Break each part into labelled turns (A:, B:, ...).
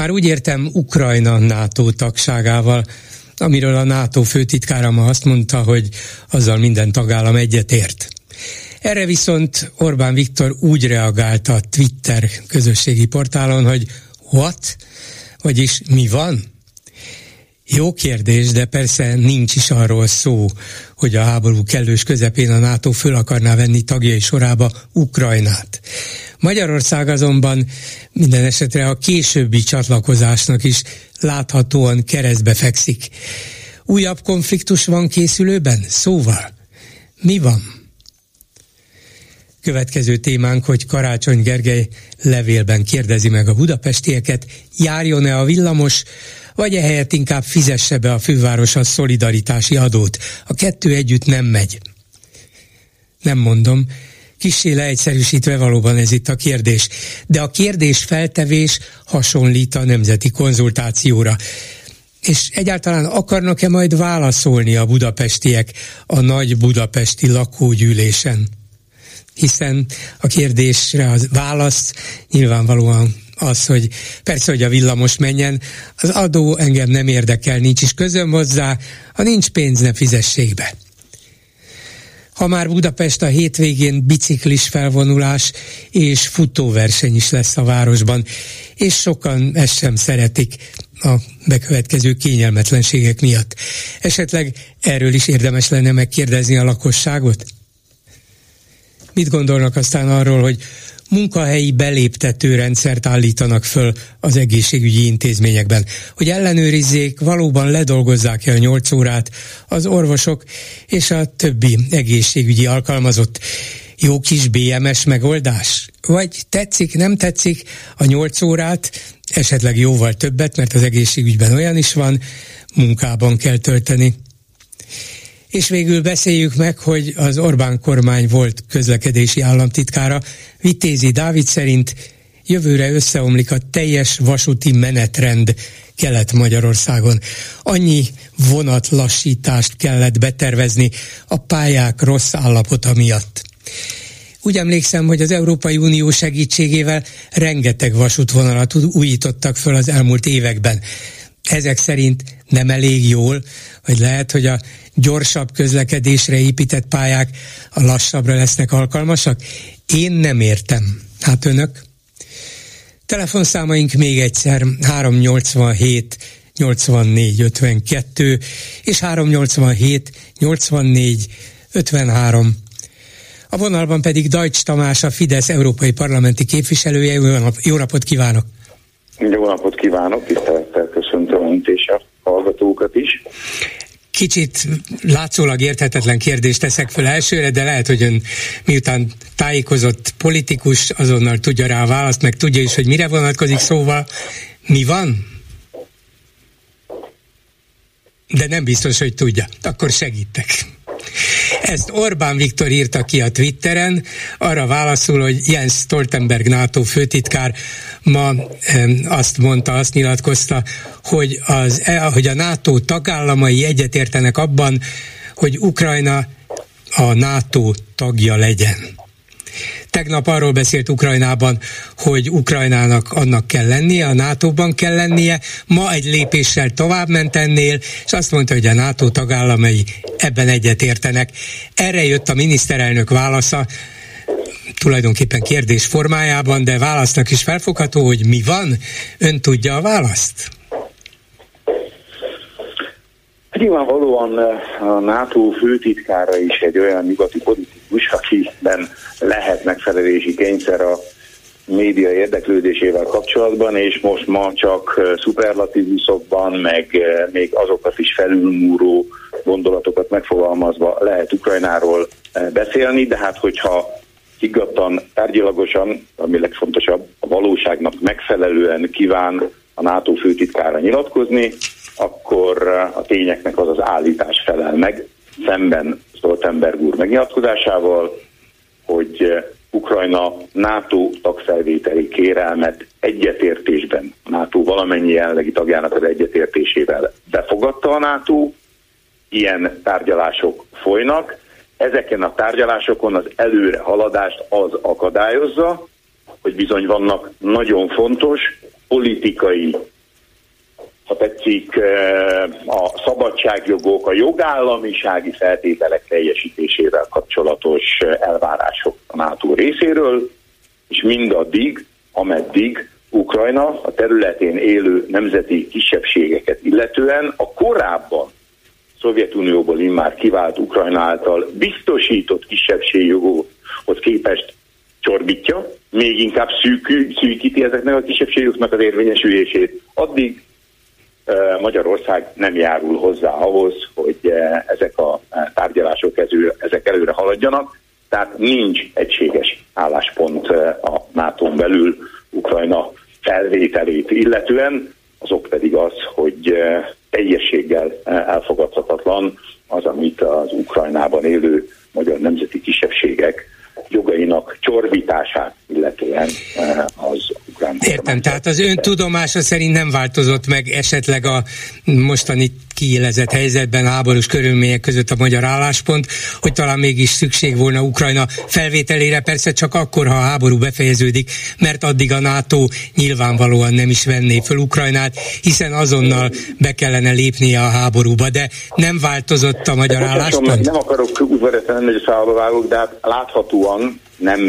A: Már úgy értem Ukrajna NATO tagságával, amiről a NATO főtitkára ma azt mondta, hogy azzal minden tagállam egyetért. Erre viszont Orbán Viktor úgy reagált a Twitter közösségi portálon, hogy what? Vagyis mi van? Jó kérdés, de persze nincs is arról szó, hogy a háború kellős közepén a NATO föl akarná venni tagjai sorába Ukrajnát. Magyarország azonban minden esetre a későbbi csatlakozásnak is láthatóan keresztbe fekszik. Újabb konfliktus van készülőben? Szóval, mi van? Következő témánk, hogy Karácsony Gergely levélben kérdezi meg a budapestieket, járjon-e a villamos, vagy ehelyett inkább fizesse be a főváros a szolidaritási adót. A kettő együtt nem megy. Nem mondom, Kissé leegyszerűsítve valóban ez itt a kérdés. De a kérdés feltevés hasonlít a nemzeti konzultációra. És egyáltalán akarnak-e majd válaszolni a budapestiek a nagy budapesti lakógyűlésen? Hiszen a kérdésre az válasz nyilvánvalóan az, hogy persze, hogy a villamos menjen, az adó engem nem érdekel, nincs is közöm hozzá, ha nincs pénz, ne fizessék be. Ha már Budapest a hétvégén biciklis felvonulás és futóverseny is lesz a városban, és sokan ezt sem szeretik a bekövetkező kényelmetlenségek miatt. Esetleg erről is érdemes lenne megkérdezni a lakosságot? Mit gondolnak aztán arról, hogy munkahelyi beléptető rendszert állítanak föl az egészségügyi intézményekben, hogy ellenőrizzék, valóban ledolgozzák-e a nyolc órát az orvosok és a többi egészségügyi alkalmazott. Jó kis BMS megoldás? Vagy tetszik, nem tetszik a nyolc órát, esetleg jóval többet, mert az egészségügyben olyan is van, munkában kell tölteni. És végül beszéljük meg, hogy az Orbán kormány volt közlekedési államtitkára, Vitézi Dávid szerint jövőre összeomlik a teljes vasúti menetrend Kelet-Magyarországon. Annyi vonatlassítást kellett betervezni a pályák rossz állapota miatt. Úgy emlékszem, hogy az Európai Unió segítségével rengeteg vasútvonalat újítottak föl az elmúlt években. Ezek szerint nem elég jól, vagy lehet, hogy a gyorsabb közlekedésre épített pályák a lassabbra lesznek alkalmasak? Én nem értem. Hát önök? Telefonszámaink még egyszer 387 84 52 és 387 84 53. A vonalban pedig Dajcs Tamás, a Fidesz európai parlamenti képviselője. Jó, nap, jó napot kívánok!
B: Jó napot kívánok, tisztelettel köszöntöm a hallgatókat is.
A: Kicsit látszólag érthetetlen kérdést teszek fel elsőre, de lehet, hogy ön miután tájékozott politikus, azonnal tudja rá a választ, meg tudja is, hogy mire vonatkozik, szóval mi van? De nem biztos, hogy tudja. Akkor segítek. Ezt Orbán Viktor írta ki a Twitteren, arra válaszul, hogy Jens Stoltenberg NATO főtitkár ma azt mondta, azt nyilatkozta, hogy, az, e, hogy a NATO tagállamai egyetértenek abban, hogy Ukrajna a NATO tagja legyen. Tegnap arról beszélt Ukrajnában, hogy Ukrajnának annak kell lennie, a NATO-ban kell lennie, ma egy lépéssel tovább ment ennél, és azt mondta, hogy a NATO tagállamai ebben egyetértenek. Erre jött a miniszterelnök válasza, tulajdonképpen kérdés formájában, de válasznak is felfogható, hogy mi van? Ön tudja a választ?
B: Nyilvánvalóan eh, a NATO főtitkára is egy olyan nyugati politikus, akiben lehet megfelelési kényszer a média érdeklődésével kapcsolatban, és most ma csak szuperlatívuszokban, meg még azokat is felülmúró gondolatokat megfogalmazva lehet Ukrajnáról beszélni, de hát hogyha higgadtan, tárgyilagosan, ami legfontosabb, a valóságnak megfelelően kíván a NATO főtitkára nyilatkozni, akkor a tényeknek az az állítás felel meg, szemben Stoltenberg úr megnyilatkozásával, hogy Ukrajna NATO tagfelvételi kérelmet egyetértésben, NATO valamennyi jelenlegi tagjának az egyetértésével befogadta a NATO, ilyen tárgyalások folynak, ezeken a tárgyalásokon az előre haladást az akadályozza, hogy bizony vannak nagyon fontos politikai, ha tetszik, eh, a szabadságjogok, a jogállamisági feltételek teljesítésével kapcsolatos elvárások a NATO részéről, és mindaddig, ameddig Ukrajna a területén élő nemzeti kisebbségeket illetően a korábban Szovjetunióból immár kivált Ukrajna által biztosított kisebbségjoghoz képest csorbítja, még inkább szűkű, szűkíti ezeknek a kisebbségoknak az érvényesülését, addig Magyarország nem járul hozzá ahhoz, hogy ezek a tárgyalások ezek előre haladjanak, tehát nincs egységes álláspont a nato belül Ukrajna felvételét illetően, azok pedig az, hogy teljességgel elfogadhatatlan az, amit az Ukrajnában élő magyar nemzeti kisebbségek jogainak csorbítását illetően az ukrán.
A: Értem, tehát az ön tudomása szerint nem változott meg esetleg a mostani kiélezett helyzetben, háborús körülmények között a magyar álláspont, hogy talán mégis szükség volna Ukrajna felvételére, persze csak akkor, ha a háború befejeződik, mert addig a NATO nyilvánvalóan nem is venné föl Ukrajnát, hiszen azonnal be kellene lépnie a háborúba, de nem változott a magyar álláspont?
B: Nem akarok udvaretlen hogy szállba vágok, de hát láthatóan nem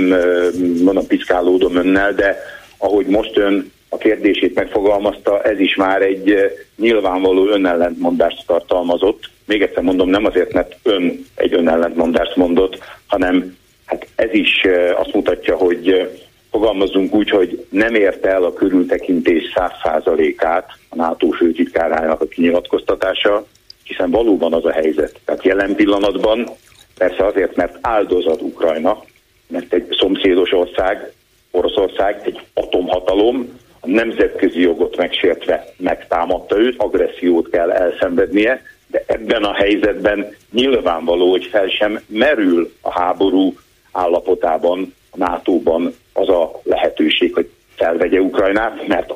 B: mondom piszkálódom önnel, de ahogy most ön a kérdését megfogalmazta, ez is már egy eh, nyilvánvaló önellentmondást tartalmazott. Még egyszer mondom, nem azért, mert ön egy önellentmondást mondott, hanem hát ez is eh, azt mutatja, hogy eh, fogalmazunk úgy, hogy nem érte el a körültekintés száz százalékát a NATO főtitkárának a kinyilatkoztatása, hiszen valóban az a helyzet. Tehát jelen pillanatban persze azért, mert áldozat Ukrajna, mert egy szomszédos ország, Oroszország egy atomhatalom, a nemzetközi jogot megsértve megtámadta őt, agressziót kell elszenvednie, de ebben a helyzetben nyilvánvaló, hogy fel sem merül a háború állapotában, a NATO-ban az a lehetőség, hogy felvegye Ukrajnát, mert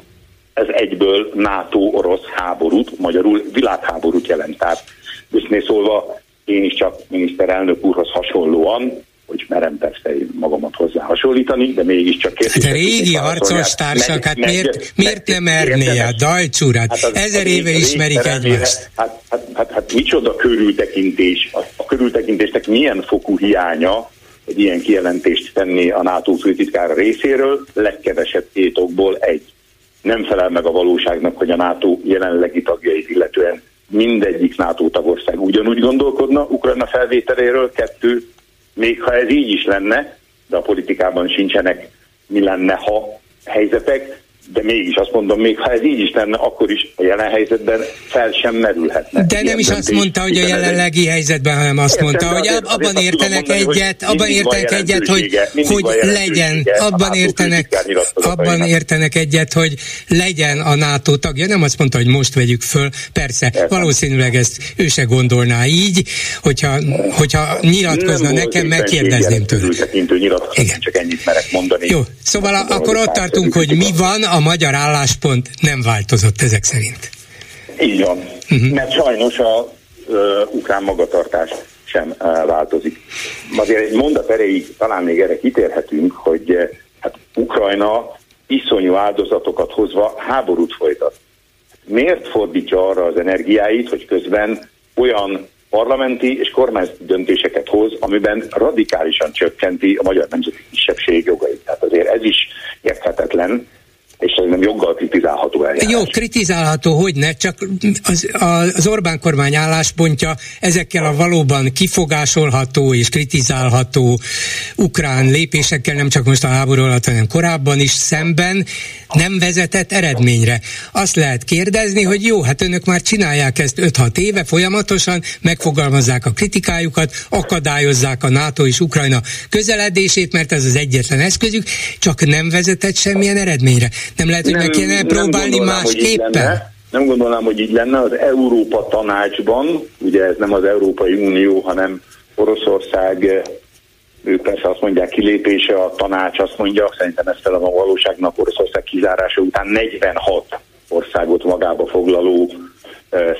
B: ez egyből NATO-orosz háborút, magyarul világháborút jelent. Tehát őszintén szólva én is csak miniszterelnök úrhoz hasonlóan hogy merem persze magamat hozzá hasonlítani, de mégiscsak
A: kérdés. Hát a régi harcos társak, hát miért, miért nem merné a Dajcsúrát? Hát az, ezer éve ismerik egymást.
B: Hát, hát, hát, hát micsoda körültekintés, a, a körültekintésnek milyen fokú hiánya, egy ilyen kijelentést tenni a NATO főtitkára részéről, legkevesebb két okból egy. Nem felel meg a valóságnak, hogy a NATO jelenlegi tagjait illetően mindegyik NATO tagország ugyanúgy gondolkodna Ukrajna felvételéről, kettő, még ha ez így is lenne, de a politikában sincsenek mi lenne, ha helyzetek, de mégis azt mondom, még ha ez így is lenne, akkor is a jelen helyzetben fel sem merülhetne.
A: De nem is azt mondta, hogy a jelenlegi helyzetben, hanem azt Értem, mondta, hogy azért, abban azért értenek mondani, egyet, abban értenek egyet, hogy, hogy legyen, abban értenek, abban értenek egyet, hogy legyen a NATO tagja. Nem azt mondta, hogy most vegyük föl, persze, Értem. valószínűleg ezt ő se gondolná így, hogyha, hogyha nyilatkozna nem nekem, megkérdezném tőle.
B: Igen. Csak ennyit merek mondani.
A: Jó, szóval akkor ott tartunk, hogy mi van, a magyar álláspont nem változott ezek szerint.
B: Így van, uh-huh. mert sajnos a ö, ukrán magatartás sem ö, változik. Azért egy mondat erejéig talán még erre kitérhetünk, hogy hát Ukrajna iszonyú áldozatokat hozva háborút folytat. Miért fordítja arra az energiáit, hogy közben olyan parlamenti és kormányzati döntéseket hoz, amiben radikálisan csökkenti a magyar nemzeti kisebbség jogait. Tehát azért ez is érthetetlen, és nem joggal kritizálható eljárás.
A: Jó, kritizálható, hogy ne, csak az, az Orbán kormány álláspontja ezekkel a valóban kifogásolható és kritizálható ukrán lépésekkel, nem csak most a háború alatt, hanem korábban is szemben nem vezetett eredményre. Azt lehet kérdezni, hogy jó, hát önök már csinálják ezt 5-6 éve folyamatosan, megfogalmazzák a kritikájukat, akadályozzák a NATO és Ukrajna közeledését, mert ez az egyetlen eszközük, csak nem vezetett semmilyen eredményre. Nem lehet, hogy nem, meg kéne próbálni másképpen?
B: Nem gondolnám, hogy így lenne. Az Európa tanácsban, ugye ez nem az Európai Unió, hanem Oroszország ők persze azt mondják kilépése, a tanács azt mondja, szerintem ez fel a valóságnak Oroszország kizárása után 46 országot magába foglaló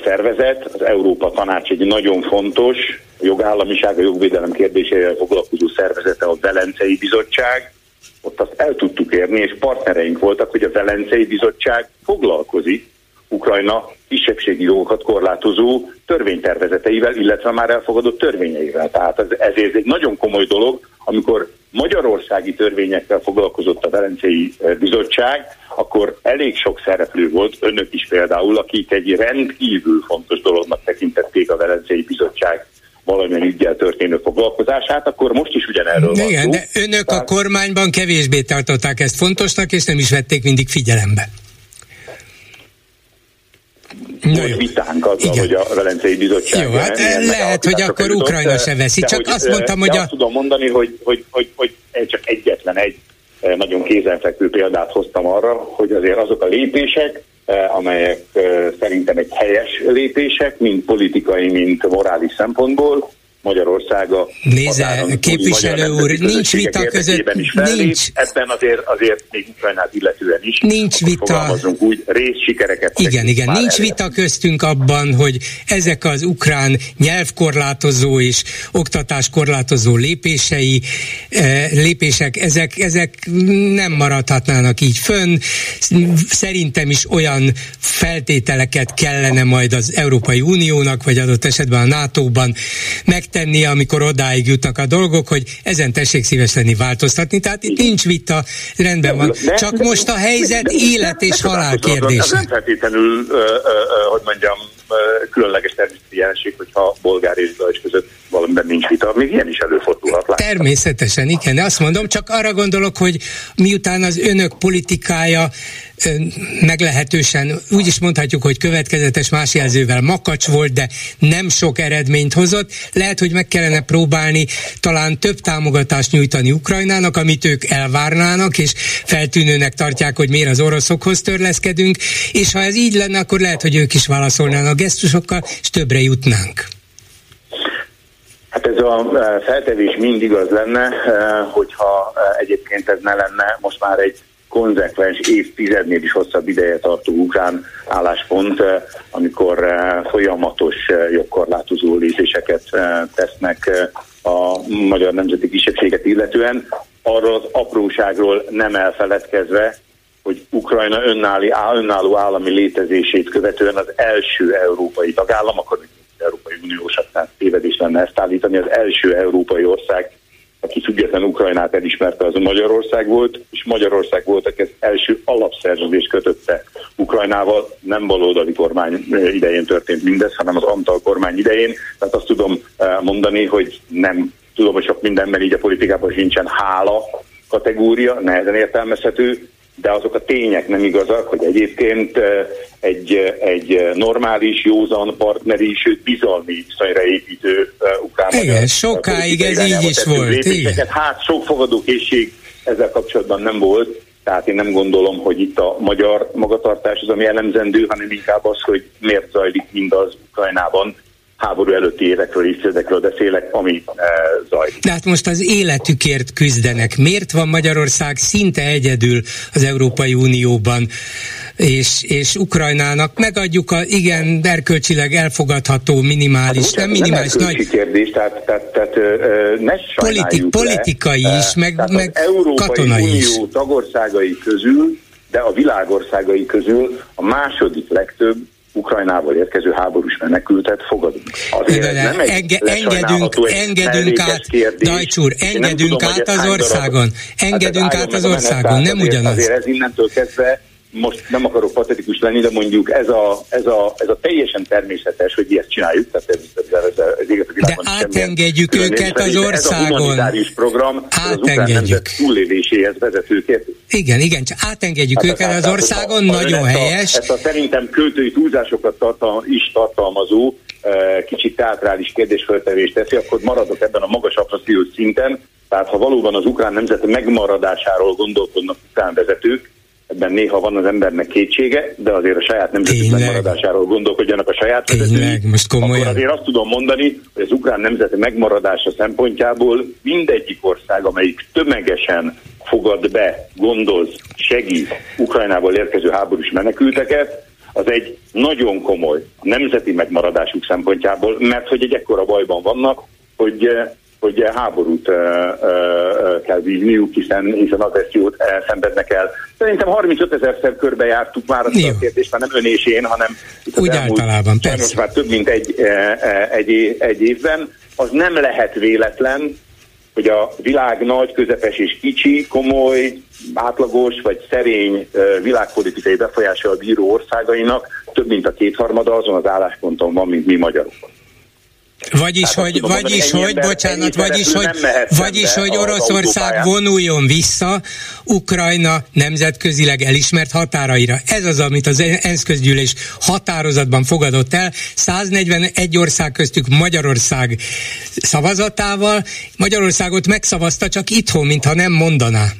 B: szervezet. Az Európa Tanács egy nagyon fontos a jogállamiság, a jogvédelem kérdésével foglalkozó szervezete, a Velencei Bizottság, ott azt el tudtuk érni, és partnereink voltak, hogy a Velencei Bizottság foglalkozik Ukrajna kisebbségi jogokat korlátozó törvénytervezeteivel, illetve már elfogadott törvényeivel. Tehát ez, ezért egy nagyon komoly dolog, amikor magyarországi törvényekkel foglalkozott a Velencei Bizottság, akkor elég sok szereplő volt, önök is például, akik egy rendkívül fontos dolognak tekintették a Velencei Bizottság valamilyen ügyel történő foglalkozását, akkor most is ugyanerről van
A: Igen, de önök Tehát... a kormányban kevésbé tartották ezt fontosnak, és nem is vették mindig figyelembe.
B: Volt vitánk azzal, Igen. hogy a Velencei Bizottság...
A: Jó, hát lehet, hogy akkor Ukrajna se veszi, csak hogy, azt mondtam, hogy
B: a... Azt tudom mondani, hogy, hogy, hogy, hogy csak egyetlen egy nagyon kézenfekvő példát hoztam arra, hogy azért azok a lépések, amelyek szerintem egy helyes lépések, mind politikai, mind morális szempontból, Magyarország a
A: Nézze, képviselő úr, nincs vita között,
B: is nincs. Ebben azért, azért még Ukrajnát illetően is.
A: Nincs vita.
B: úgy, rész sikereket.
A: Igen, igen, nincs eleve. vita köztünk abban, hogy ezek az ukrán nyelvkorlátozó és oktatáskorlátozó lépései, eh, lépések, ezek, ezek nem maradhatnának így fönn. Szerintem is olyan feltételeket kellene majd az Európai Uniónak, vagy adott esetben a NATO-ban megtenni, tenni, amikor odáig jutnak a dolgok, hogy ezen tessék szíves lenni változtatni. Tehát itt nincs vita, rendben van. Csak most a helyzet élet és halál kérdése.
B: Nem feltétlenül, hogy mondjam, különleges természeti jelenség, hogyha bolgár és zajs között valamiben nincs vita, még ilyen is előfordulhat.
A: Láttam. Természetesen, igen, azt mondom, csak arra gondolok, hogy miután az önök politikája meglehetősen, úgy is mondhatjuk, hogy következetes más jelzővel makacs volt, de nem sok eredményt hozott, lehet, hogy meg kellene próbálni talán több támogatást nyújtani Ukrajnának, amit ők elvárnának, és feltűnőnek tartják, hogy miért az oroszokhoz törleszkedünk, és ha ez így lenne, akkor lehet, hogy ők is válaszolnának gesztusokkal, és többre jutnánk.
B: Hát ez a e, feltevés mindig az lenne, e, hogyha e, egyébként ez ne lenne most már egy konzekvens évtizednél is hosszabb ideje tartó ukrán álláspont, amikor folyamatos jogkorlátozó lépéseket tesznek a magyar nemzeti kisebbséget illetően, arról az apróságról nem elfeledkezve, hogy Ukrajna önálló, önálló állami létezését követően az első európai tagállam, akkor Európai Uniós, tehát tévedés lenne ezt állítani, az első európai ország, aki független Ukrajnát elismerte, az a Magyarország volt, és Magyarország volt, aki az első alapszerződést kötötte Ukrajnával, nem baloldali kormány idején történt mindez, hanem az Antal kormány idején. Tehát azt tudom mondani, hogy nem tudom, hogy sok mindenben így a politikában sincsen hála kategória, nehezen értelmezhető, de azok a tények nem igazak, hogy egyébként egy, egy normális, józan partneri, sőt bizalmi viszonyra építő ukrán
A: Igen, sokáig ez így is volt. Igen.
B: Hát sok fogadókészség ezzel kapcsolatban nem volt, tehát én nem gondolom, hogy itt a magyar magatartás az, ami elemzendő, hanem inkább az, hogy miért zajlik mindaz Ukrajnában, háború előtti évekről, évtizedekről beszélek, ami e, zajlik.
A: De hát most az életükért küzdenek. Miért van Magyarország szinte egyedül az Európai Unióban? és, és Ukrajnának megadjuk a igen erkölcsileg elfogadható minimális, hát,
B: nem
A: minimális,
B: nem nagy... kérdés, tehát, tehát, tehát ne
A: Politik, politikai
B: le.
A: is, meg,
B: tehát
A: meg
B: az Európai
A: katonai
B: Unió
A: is.
B: tagországai közül, de a világországai közül a második legtöbb Ukrajnából érkező háborús menekültet fogadunk.
A: Azért de, de, nem egy enge, engedünk, engedünk át, Dajcsúr, engedünk tudom, át az országon. Engedünk hát át az országon, nem ugyanaz.
B: Azért ez innentől kezdve most nem akarok patetikus lenni, de mondjuk ez a, ez a, ez a teljesen természetes, hogy ezt csináljuk, tehát ez, ez, ez, ez
A: ez de átengedjük őket az országon.
B: Ez a program átengedjük. az túléléséhez vezető kérdés.
A: Igen, igen, csak átengedjük hát őket az országon, a, nagyon a, helyes.
B: Ezt a, ezt a szerintem költői túlzásokat tartal, is tartalmazó eh, kicsit teátrális kérdésföltevést teszi, akkor maradok ebben a magas abszolút szinten, tehát ha valóban az ukrán nemzet megmaradásáról gondolkodnak ukrán vezetők, ebben néha van az embernek kétsége, de azért a saját nemzeti megmaradásáról gondolkodjanak a saját
A: vezetői. most komolyan.
B: Akkor azért azt tudom mondani, hogy az ukrán nemzeti megmaradása szempontjából mindegyik ország, amelyik tömegesen fogad be, gondoz, segít Ukrajnából érkező háborús menekülteket, az egy nagyon komoly nemzeti megmaradásuk szempontjából, mert hogy egy ekkora bajban vannak, hogy hogy háborút kell vívniuk, hiszen, hiszen agressziót szenvednek el. Szerintem 35 ezerszer körbe jártuk már azt a kérdést, már nem ön és én, hanem
A: itt Úgy elmúlt, általában,
B: persze. már több mint egy, egy, egy évben. Az nem lehet véletlen, hogy a világ nagy, közepes és kicsi, komoly, átlagos vagy szerény világpolitikai befolyással bíró országainak több mint a kétharmada azon az állásponton van, mint mi magyarok.
A: Vagyis, hát, hogy, tudom, vagyis, hogy, ember, bocsánat, vagyis, hogy, vagyis, hogy Oroszország vonuljon vissza Ukrajna nemzetközileg elismert határaira. Ez az, amit az ENSZ közgyűlés határozatban fogadott el. 141 ország köztük Magyarország szavazatával. Magyarországot megszavazta csak itthon, mintha nem mondaná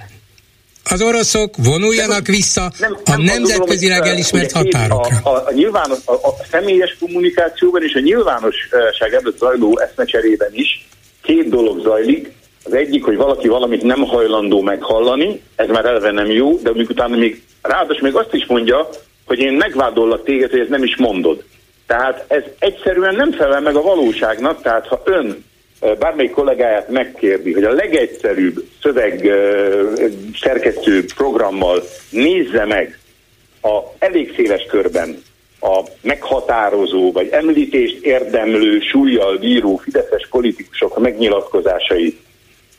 A: az oroszok vonuljanak vissza nem, nem a nemzetközileg elismert határokra.
B: A, a, a, nyilván, a, a személyes kommunikációban és a nyilvánosság előtt zajló eszmecserében is két dolog zajlik. Az egyik, hogy valaki valamit nem hajlandó meghallani, ez már eleve nem jó, de amikor utána még ráadásul még azt is mondja, hogy én megvádollak téged, hogy ezt nem is mondod. Tehát ez egyszerűen nem felel meg a valóságnak, tehát ha ön bármelyik kollégáját megkérdi, hogy a legegyszerűbb szöveg szerkesztő programmal nézze meg a elég széles körben a meghatározó vagy említést érdemlő súlyjal bíró fideszes politikusok megnyilatkozásait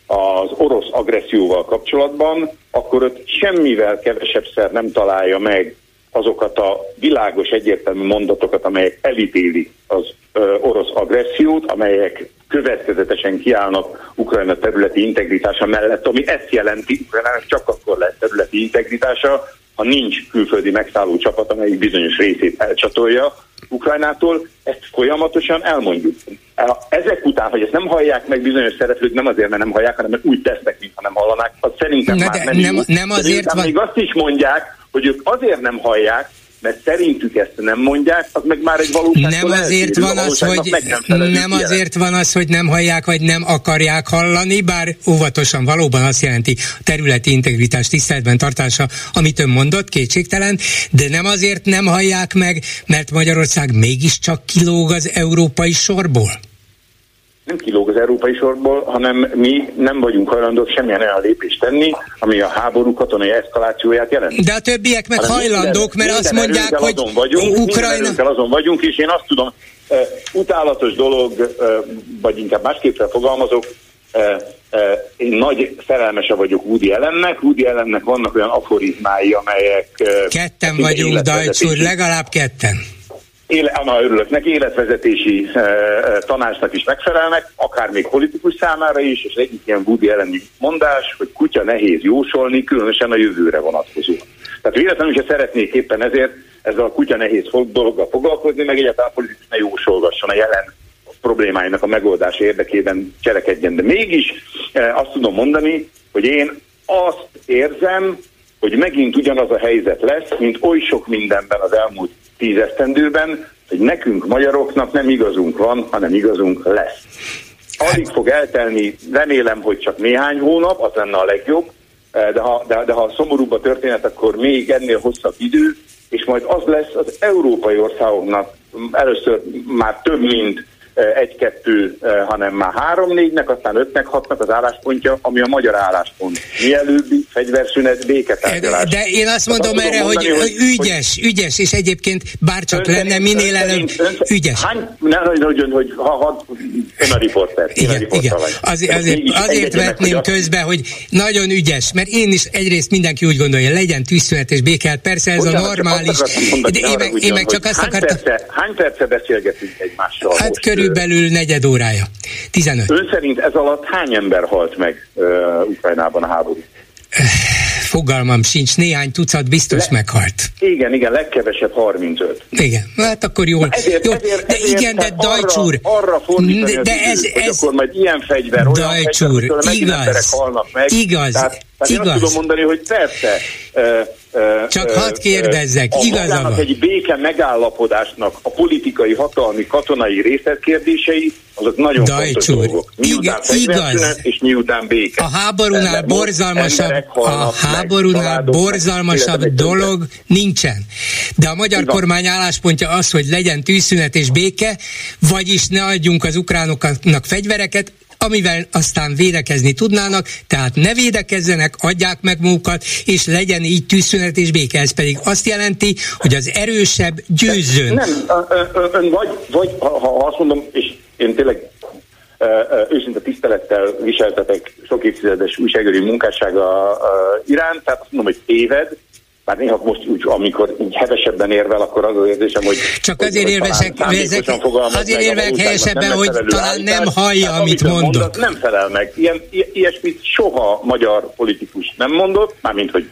B: az orosz agresszióval kapcsolatban, akkor ott semmivel kevesebb szer nem találja meg azokat a világos egyértelmű mondatokat, amelyek elítélik az orosz agressziót, amelyek következetesen kiállnak Ukrajna területi integritása mellett, ami ezt jelenti, Ukrajnának csak akkor lesz területi integritása, ha nincs külföldi megszálló csapat, amelyik bizonyos részét elcsatolja Ukrajnától, ezt folyamatosan elmondjuk. Ezek után, hogy ezt nem hallják meg bizonyos szereplők, nem azért, mert nem hallják, hanem mert úgy tesznek, mintha nem hallanák, az szerintem
A: Na
B: már
A: nem, nem, nem azért van...
B: még azt is mondják, hogy ők azért nem hallják, mert szerintük ezt nem mondják, az meg már egy valóság.
A: Nem azért van az, hogy nem, nem azért van az, hogy nem hallják, vagy nem akarják hallani, bár óvatosan valóban azt jelenti a területi integritás tiszteletben tartása, amit ön mondott, kétségtelen, de nem azért nem hallják meg, mert Magyarország mégiscsak kilóg az európai sorból
B: nem kilóg az európai sorból, hanem mi nem vagyunk hajlandók semmilyen olyan lépést tenni, ami a háború katonai eszkalációját jelenti.
A: De a többiek meg hanem hajlandók, mert azt mondják, hogy
B: azon vagyunk, Ukrajna... azon vagyunk, és én azt tudom, uh, utálatos dolog, uh, vagy inkább másképpen fogalmazok, uh, én nagy szerelmese vagyok Woody Ellennek. Woody Ellennek vannak olyan aforizmái, amelyek...
A: Ketten vagyunk, Dajcs úr, legalább ketten
B: éle, na, örülök neki, életvezetési e, e, tanácsnak is megfelelnek, akár még politikus számára is, és egyik ilyen Woody elleni mondás, hogy kutya nehéz jósolni, különösen a jövőre vonatkozóan. Tehát véletlenül is szeretnék éppen ezért ezzel a kutya nehéz dologgal foglalkozni, meg egyáltalán politikus ne jósolgasson a jelen problémáinak a megoldása érdekében cselekedjen. De mégis e, azt tudom mondani, hogy én azt érzem, hogy megint ugyanaz a helyzet lesz, mint oly sok mindenben az elmúlt tíz esztendőben, hogy nekünk magyaroknak nem igazunk van, hanem igazunk lesz. Alig fog eltelni, remélem, hogy csak néhány hónap, az lenne a legjobb, eh, de ha, de, de ha szomorúbb a történet, akkor még ennél hosszabb idő, és majd az lesz az európai országoknak először már több mint egy-kettő, hanem már három-négynek, aztán ötnek, hatnak az álláspontja, ami a magyar álláspont. Mielőbbi fegyverszünet, béketárgyalás.
A: De én azt mondom erre, mondani, hogy, hogy ügyes, hogy, ügyes, és egyébként bárcsak ön lenne minél előbb ügyes.
B: Hány, ne, hogy, hogy, hogy ha, ha, ön a riporter.
A: Igen, a riporter igen. Vagy. Azért, azért, azért vetném közbe, hogy nagyon ügyes, mert én is egyrészt mindenki úgy gondolja, legyen tűzszünet és békelt, persze ez Bocsánat, a normális.
B: Mondani, de én, meg, én meg csak azt akartam. Hány perce beszélgetünk egymással?
A: Hát most, körülbelül negyed órája. 15.
B: Ön szerint ez alatt hány ember halt meg uh, Ukrajnában a háború?
A: Fogalmam sincs, néhány tucat biztos Le, meghalt.
B: Igen, igen, legkevesebb 35.
A: Igen, hát akkor jól. Ezért, jó, ezért, de ezért, igen, de Dajcsúr.
B: Arra, arra de, de ez, időt, ez, akkor majd ilyen fegyver, olyan
A: Dajcsúr,
B: fegyver, igaz, halnak meg.
A: Igaz,
B: tehát, tehát igaz. Én azt tudom mondani, hogy persze,
A: csak hadd kérdezzek,
B: a
A: igaza van.
B: egy béke megállapodásnak a politikai, hatalmi, katonai részletkérdései, azok nagyon Dajcsúr, fontos dolgok. Miután igaz. és miután béke.
A: A háborúnál borzalmasabb, a háborúnál borzalmasabb dolog nincsen. De a magyar Igen. kormány álláspontja az, hogy legyen tűzszünet és béke, vagyis ne adjunk az ukránoknak fegyvereket, amivel aztán védekezni tudnának, tehát ne védekezzenek, adják meg magukat, és legyen így tűzszünet és béke. Ez pedig azt jelenti, hogy az erősebb győzzön.
B: Nem, ön vagy, vagy ha, ha azt mondom, és én tényleg őszinte tisztelettel viseltetek sok évtizedes újságírói munkássága iránt, tehát azt mondom, hogy téved, bár néha most úgy, amikor így hevesebben érvel, akkor az az érzésem, hogy...
A: Csak azért érvesek, ezek, azért érvek helyesebben, hogy talán nem hallja, hát, amit mondok. Mondott,
B: nem felel meg. Ilyen, ilyesmit soha magyar politikus nem mondott, mármint, hogy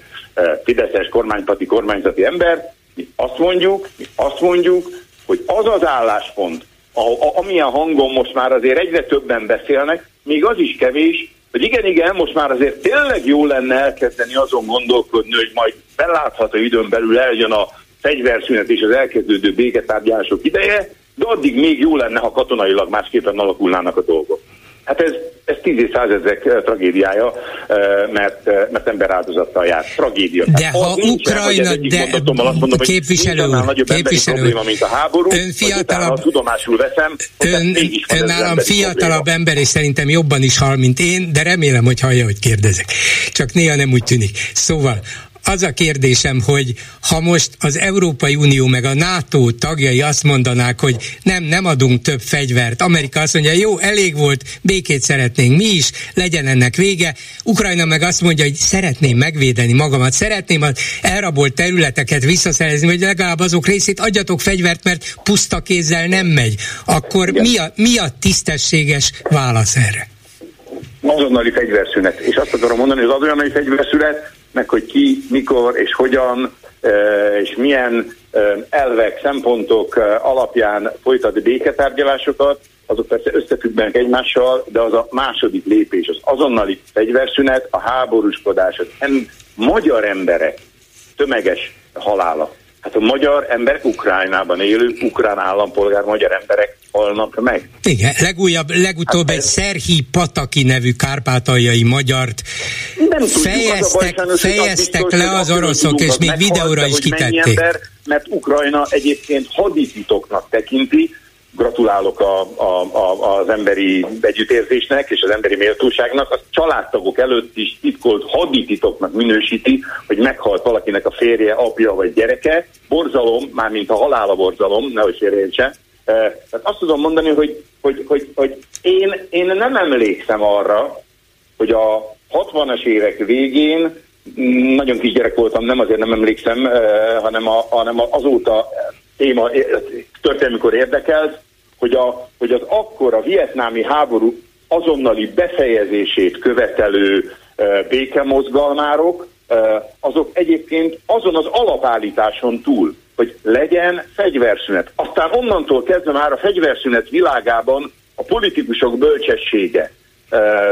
B: Fideszes kormánypati, kormányzati ember, mi azt mondjuk, mi azt mondjuk, hogy az az álláspont, a, a, amilyen hangon most már azért egyre többen beszélnek, még az is kevés, hogy igen, igen, most már azért tényleg jó lenne elkezdeni azon gondolkodni, hogy majd belátható időn belül eljön a fegyverszünet és az elkezdődő béketárgyalások ideje, de addig még jó lenne, ha katonailag másképpen alakulnának a dolgok. Hát ez, ez tíz százezek eh, tragédiája, eh, mert, eh, mert ember áldozattal jár. Tragédia.
A: De hát, ha Ukrajna, de mondom, képviselő úr, képviselő
B: probléma, mint a háború,
A: ön fiatalabb,
B: tudomásul veszem,
A: ön, ön nálam fiatalabb probléma. ember, és szerintem jobban is hall, mint én, de remélem, hogy hallja, hogy kérdezek. Csak néha nem úgy tűnik. Szóval az a kérdésem, hogy ha most az Európai Unió meg a NATO tagjai azt mondanák, hogy nem, nem adunk több fegyvert, Amerika azt mondja, jó, elég volt, békét szeretnénk mi is, legyen ennek vége, Ukrajna meg azt mondja, hogy szeretném megvédeni magamat, szeretném az elrabolt területeket visszaszerezni, vagy legalább azok részét adjatok fegyvert, mert puszta kézzel nem megy. Akkor mi a, mi a tisztességes válasz erre?
B: azonnali fegyverszünet. És azt akarom mondani, hogy az azonnali fegyverszünet meg hogy ki, mikor és hogyan és milyen elvek, szempontok alapján folytat béketárgyalásokat, azok persze összefüggnek egymással, de az a második lépés, az azonnali fegyverszünet, a háborúskodás, az em- magyar emberek tömeges halála. Hát a magyar emberek, Ukrajnában élő, ukrán állampolgár magyar emberek halnak meg.
A: Igen, legújabb, legutóbb hát egy Szerhi Pataki nevű kárpátaljai magyart nem fejeztek, baj, fejeztek biztos, le az oroszok, és még videóra is kitették. Ember,
B: mert Ukrajna egyébként hadititoknak tekinti, gratulálok a, a, a, az emberi együttérzésnek és az emberi méltóságnak, a családtagok előtt is titkolt hadititoknak minősíti, hogy meghalt valakinek a férje, apja vagy gyereke. Borzalom, mármint a halála borzalom, nehogy félreértse. Tehát azt tudom mondani, hogy, hogy, hogy, hogy én, én nem emlékszem arra, hogy a 60-as évek végén nagyon kisgyerek voltam, nem azért nem emlékszem, hanem, a, hanem azóta téma történelmikor érdekelt, hogy, a, hogy az akkor a vietnámi háború azonnali befejezését követelő békemozgalmárok, azok egyébként azon az alapállításon túl, hogy legyen fegyverszünet. Aztán onnantól kezdve már a fegyverszünet világában a politikusok bölcsessége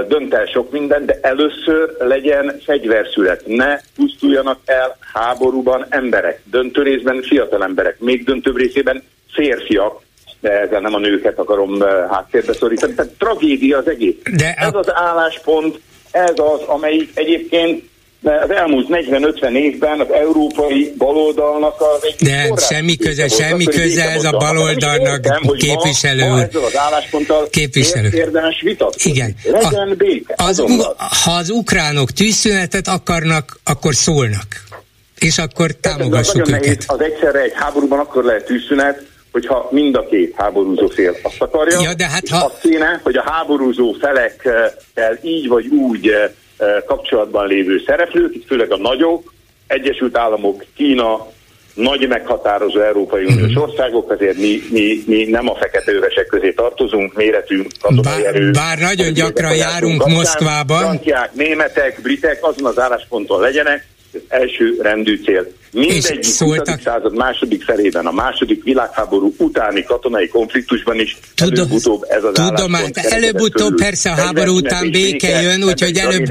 B: dönt el sok minden, de először legyen fegyverszület. Ne pusztuljanak el háborúban emberek, döntő részben fiatal emberek, még döntőbb részében férfiak, de ezzel nem a nőket akarom háttérbe szorítani. Tehát tragédia az egész. De. Ez az álláspont, ez az, amelyik egyébként az elmúlt 40-50 évben az európai baloldalnak az egy
A: De semmi köze, semmi köze ez a baloldalnak képviselő. Ma, ma ezzel
B: az állásponttal képviselő. érdemes vitatkozni.
A: Igen.
B: Legyen a, béke.
A: Az, ha az ukránok tűzszünetet akarnak, akkor szólnak. És akkor támogassuk őket. Nehéz,
B: az egyszerre egy háborúban akkor lehet tűzszünet, hogyha mind a két háborúzó fél azt akarja,
A: ja, de hát ha...
B: azt kéne, hogy a háborúzó felekkel így vagy úgy eh, kapcsolatban lévő szereplők, itt főleg a nagyok, Egyesült Államok, Kína, nagy meghatározó Európai Uniós uh-huh. országok, azért mi, mi, mi nem a fekete övesek közé tartozunk, méretünk,
A: bár, erő. Bár nagyon gyakran járunk Moszkvában.
B: Franciák, németek, britek azon az állásponton legyenek, első rendű cél Mindegyik szóltak... 20. század második felében, a második világháború utáni katonai konfliktusban is Tudom, előbb-utóbb ez az
A: Tudom, hát előbb-utóbb persze a háború után béke jön, úgyhogy előbb,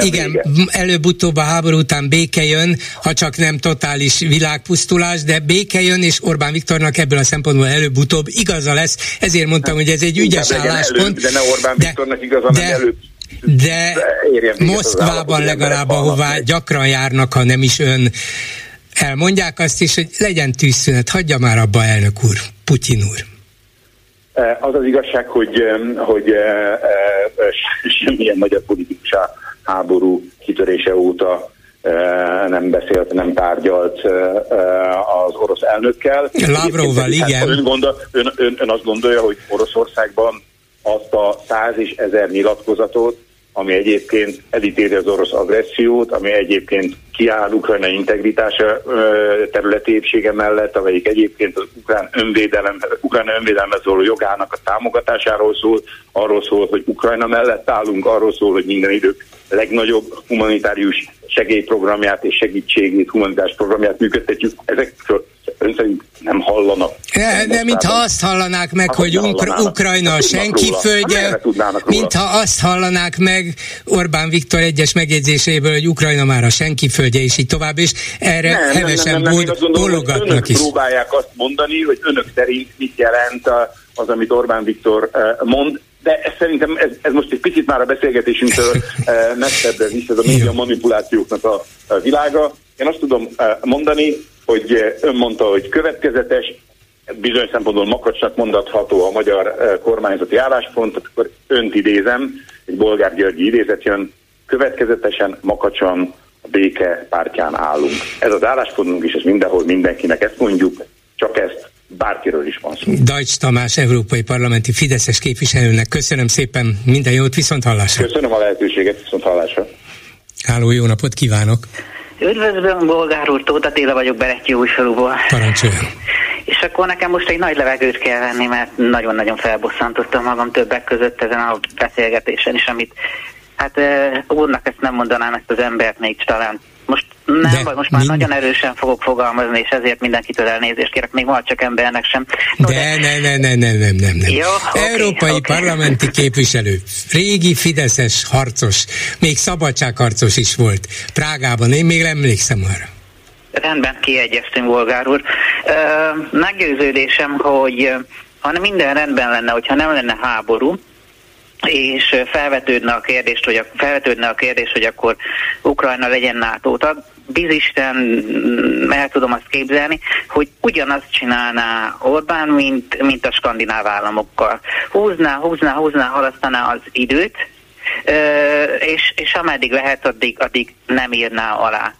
A: igen, előbb-utóbb a háború után béke jön, ha csak nem totális világpusztulás, de béke jön, és Orbán Viktornak ebből a szempontból előbb-utóbb igaza lesz, ezért mondtam, hogy ez egy ügyes álláspont.
B: De ne Orbán Viktornak igaza, de, előbb
A: de, Moszkvában legalább, ahová gyakran járnak, ha nem is ön elmondják azt is, hogy legyen tűzszünet, hagyja már abba elnök úr, Putyin úr.
B: E, az az igazság, hogy, hogy e, e, semmilyen magyar politikus háború kitörése óta nem beszélt, nem tárgyalt az orosz elnökkel.
A: Lavrovval, hát igen.
B: Ön, gondol, ön, ön, ön azt gondolja, hogy Oroszországban azt a száz és ezer nyilatkozatot, ami egyébként elítéli az orosz agressziót, ami egyébként kiáll Ukrajna integritása területi épsége mellett, amelyik egyébként az ukrán önvédelem, ukrán önvédelme szóló jogának a támogatásáról szól, arról szól, hogy Ukrajna mellett állunk, arról szól, hogy minden idők legnagyobb humanitárius segélyprogramját és segítségét, humanitárius programját működtetjük. Ezekről ön szerint nem hallanak.
A: De, de mintha azt hallanák meg, hát, hogy Ukra- Ukrajna senki földje, mintha azt hallanák meg Orbán Viktor egyes megjegyzéséből, hogy Ukrajna már a senki földje, és így tovább, és erre nem, hevesen nem, nem, nem, bólogatnak is.
B: próbálják azt mondani, hogy önök szerint mit jelent az, amit Orbán Viktor mond, de ez szerintem ez, ez most egy picit már a beszélgetésünktől messzebbre visz, ez a média manipulációknak a, a világa. Én azt tudom mondani, hogy eh, ön mondta, hogy következetes, bizonyos szempontból makacsnak mondatható a magyar kormányzati álláspont, akkor önt idézem, egy bolgár Györgyi idézet jön, következetesen, makacsan a béke pártján állunk. Ez az álláspontunk, és ez mindenhol mindenkinek ezt mondjuk, csak ezt bárkiről is van szó.
A: Dajcs Tamás, Európai Parlamenti Fideszes képviselőnek köszönöm szépen, minden jót, viszont hallásra.
B: Köszönöm a lehetőséget, viszont hallásra.
A: Háló, jó napot kívánok!
C: Üdvözlöm, Bolgár úr, Tóth Attila vagyok Berettyű újfaluból.
A: Parancsoljon!
C: És akkor nekem most egy nagy levegőt kell venni, mert nagyon-nagyon felbosszantottam magam többek között ezen a beszélgetésen is, amit hát úrnak ezt nem mondanám ezt az embert még talán most nem, De vagy most már mind... nagyon erősen fogok fogalmazni, és ezért mindenkitől elnézést kérek, még ma csak embernek sem.
A: No, de, de... Ne, ne, ne, ne, nem, nem, nem. Jó, Európai okay. parlamenti képviselő, régi Fideszes harcos, még szabadságharcos is volt Prágában, én még emlékszem arra.
C: Rendben, kiegyeztünk, Volgár úr. Meggyőződésem, hogy ha minden rendben lenne, hogyha nem lenne háború, és felvetődne a kérdés, hogy, a, felvetődne a kérdés, hogy akkor Ukrajna legyen NATO tag, bizisten mm, el tudom azt képzelni, hogy ugyanazt csinálná Orbán, mint, mint a skandináv államokkal. Húzná, húzná, húzná, halasztaná az időt, és, és ameddig lehet, addig, addig nem írná alá.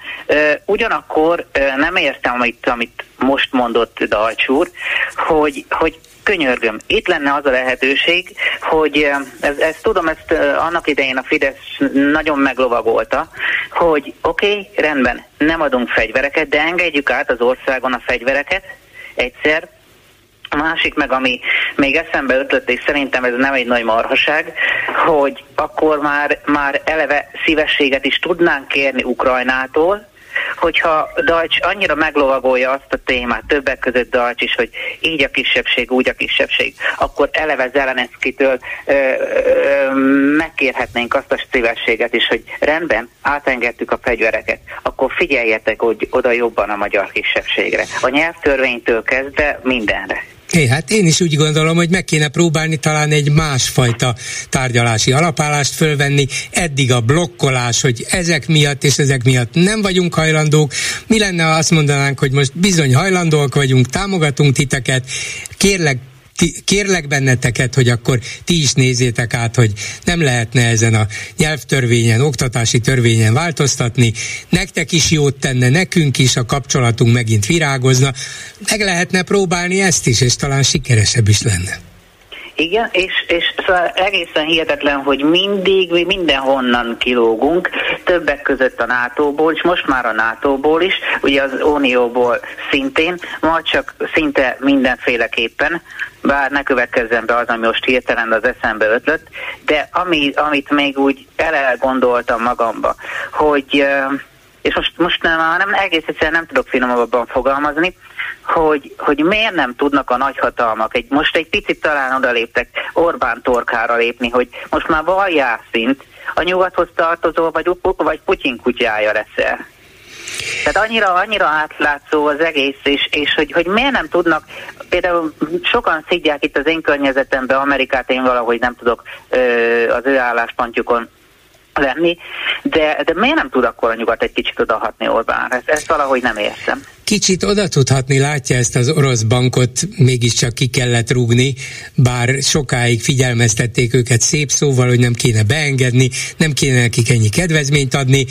C: Ugyanakkor nem értem, amit, amit most mondott Dalcs úr, hogy, hogy könyörgöm, itt lenne az a lehetőség, hogy ez, ezt tudom, ezt annak idején a Fidesz nagyon meglovagolta, hogy oké, okay, rendben, nem adunk fegyvereket, de engedjük át az országon a fegyvereket egyszer, a másik meg, ami még eszembe ötlött, és szerintem ez nem egy nagy marhaság, hogy akkor már, már eleve szívességet is tudnánk kérni Ukrajnától, hogyha Dajcs annyira meglovagolja azt a témát, többek között Dajcs is, hogy így a kisebbség, úgy a kisebbség, akkor eleve Zeleneszkitől ö, ö, megkérhetnénk azt a szívességet is, hogy rendben, átengedtük a fegyvereket, akkor figyeljetek hogy oda jobban a magyar kisebbségre. A nyelvtörvénytől kezdve mindenre.
A: É, hát én is úgy gondolom, hogy meg kéne próbálni talán egy másfajta tárgyalási alapállást fölvenni. Eddig a blokkolás, hogy ezek miatt és ezek miatt nem vagyunk hajlandók. Mi lenne, ha azt mondanánk, hogy most bizony hajlandóak vagyunk, támogatunk titeket, kérlek kérlek benneteket, hogy akkor ti is nézzétek át, hogy nem lehetne ezen a nyelvtörvényen, oktatási törvényen változtatni. Nektek is jót tenne, nekünk is a kapcsolatunk megint virágozna. Meg lehetne próbálni ezt is, és talán sikeresebb is lenne.
C: Igen, és, és szóval egészen hihetetlen, hogy mindig, mi mindenhonnan kilógunk, többek között a NATO-ból, és most már a NATO-ból is, ugye az Unióból szintén, ma csak szinte mindenféleképpen, bár ne következzen be az, ami most hirtelen az eszembe ötlött, de ami, amit még úgy elgondoltam magamba, hogy és most, most nem, nem egész egyszerűen nem tudok finomabban fogalmazni, hogy, hogy miért nem tudnak a nagyhatalmak, egy, most egy picit talán odaléptek Orbán torkára lépni, hogy most már valjászint a nyugathoz tartozó, vagy, vagy Putyin kutyája leszel. Tehát annyira, annyira átlátszó az egész, és, és hogy, hogy miért nem tudnak, például sokan szidják itt az én környezetemben Amerikát, én valahogy nem tudok ö, az ő álláspontjukon lenni, de, de miért nem tud akkor a nyugat egy kicsit odahatni Orbánra? Ezt, ezt valahogy nem értem
A: kicsit oda tudhatni, látja ezt az orosz bankot, mégiscsak ki kellett rúgni, bár sokáig figyelmeztették őket szép szóval, hogy nem kéne beengedni, nem kéne nekik ennyi kedvezményt adni,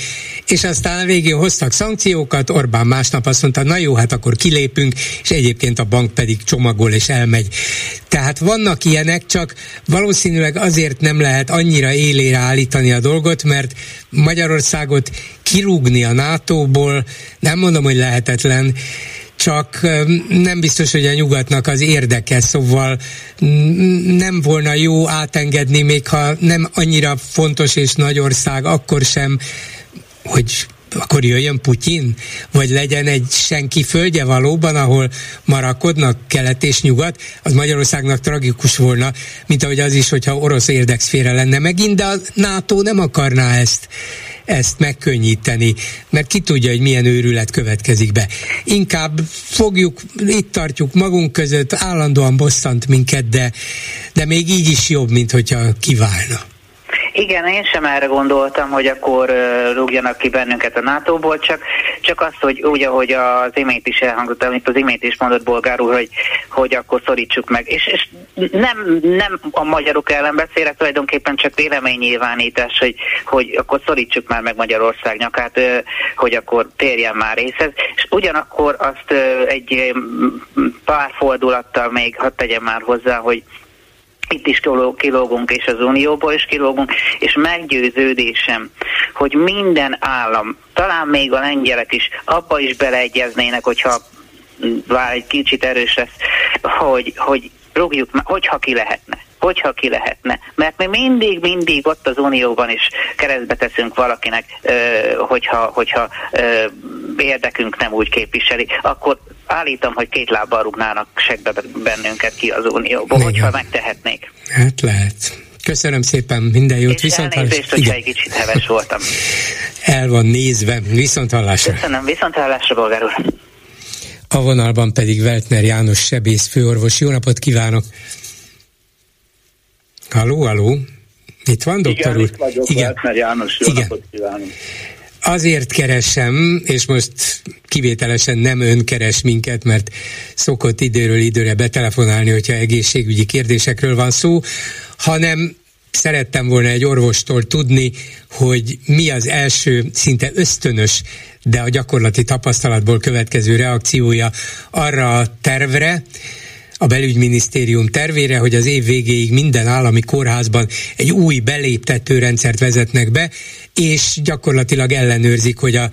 A: és aztán végén hoztak szankciókat, Orbán másnap azt mondta, na jó, hát akkor kilépünk, és egyébként a bank pedig csomagol és elmegy. Tehát vannak ilyenek, csak valószínűleg azért nem lehet annyira élére állítani a dolgot, mert Magyarországot kirúgni a NATO-ból, nem mondom, hogy lehetetlen, csak nem biztos, hogy a nyugatnak az érdeke, szóval nem volna jó átengedni, még ha nem annyira fontos és nagy ország, akkor sem, hogy akkor jöjjön Putyin, vagy legyen egy senki földje valóban, ahol marakodnak kelet és nyugat, az Magyarországnak tragikus volna, mint ahogy az is, hogyha orosz érdekszféra lenne megint, de a NATO nem akarná ezt ezt megkönnyíteni, mert ki tudja, hogy milyen őrület következik be. Inkább fogjuk, itt tartjuk magunk között, állandóan bosszant minket, de, de még így is jobb, mint hogyha kiválna.
C: Igen, én sem erre gondoltam, hogy akkor rúgjanak ki bennünket a NATO-ból, csak, csak azt, hogy úgy, ahogy az imént is elhangzott, amit az imént is mondott bolgár úr, hogy, hogy akkor szorítsuk meg. És, és nem, nem a magyarok ellen beszélek, tulajdonképpen csak véleménynyilvánítás, hogy, hogy akkor szorítsuk már meg Magyarország nyakát, hogy akkor térjen már részhez. És ugyanakkor azt egy pár fordulattal még hadd tegyem már hozzá, hogy itt is kilógunk, és az Unióból is kilógunk, és meggyőződésem, hogy minden állam, talán még a lengyelek is, abba is beleegyeznének, hogyha vár egy kicsit erős lesz, hogy, hogy rúgjuk, hogyha ki lehetne hogyha ki lehetne. Mert mi mindig, mindig ott az Unióban is keresztbe teszünk valakinek, hogyha, hogyha érdekünk nem úgy képviseli, akkor állítom, hogy két lábbal rúgnának segbe bennünket ki az Unióból, Igen. hogyha megtehetnék.
A: Hát lehet. Köszönöm szépen, minden jót. És
C: viszont elnézést, hogyha egy kicsit heves voltam.
A: El van nézve, viszont hallásra.
C: Köszönöm, viszont hallásra, bolgár úr.
A: A vonalban pedig Weltner János sebész főorvos. Jó napot kívánok! Halló, halló! Itt van, doktor
D: Igen, úr? Itt vagyok, Igen, Weltner János, jó Igen. napot kívánok!
A: azért keresem, és most kivételesen nem ön keres minket, mert szokott időről időre betelefonálni, hogyha egészségügyi kérdésekről van szó, hanem szerettem volna egy orvostól tudni, hogy mi az első szinte ösztönös, de a gyakorlati tapasztalatból következő reakciója arra a tervre, a belügyminisztérium tervére, hogy az év végéig minden állami kórházban egy új beléptető rendszert vezetnek be, és gyakorlatilag ellenőrzik, hogy az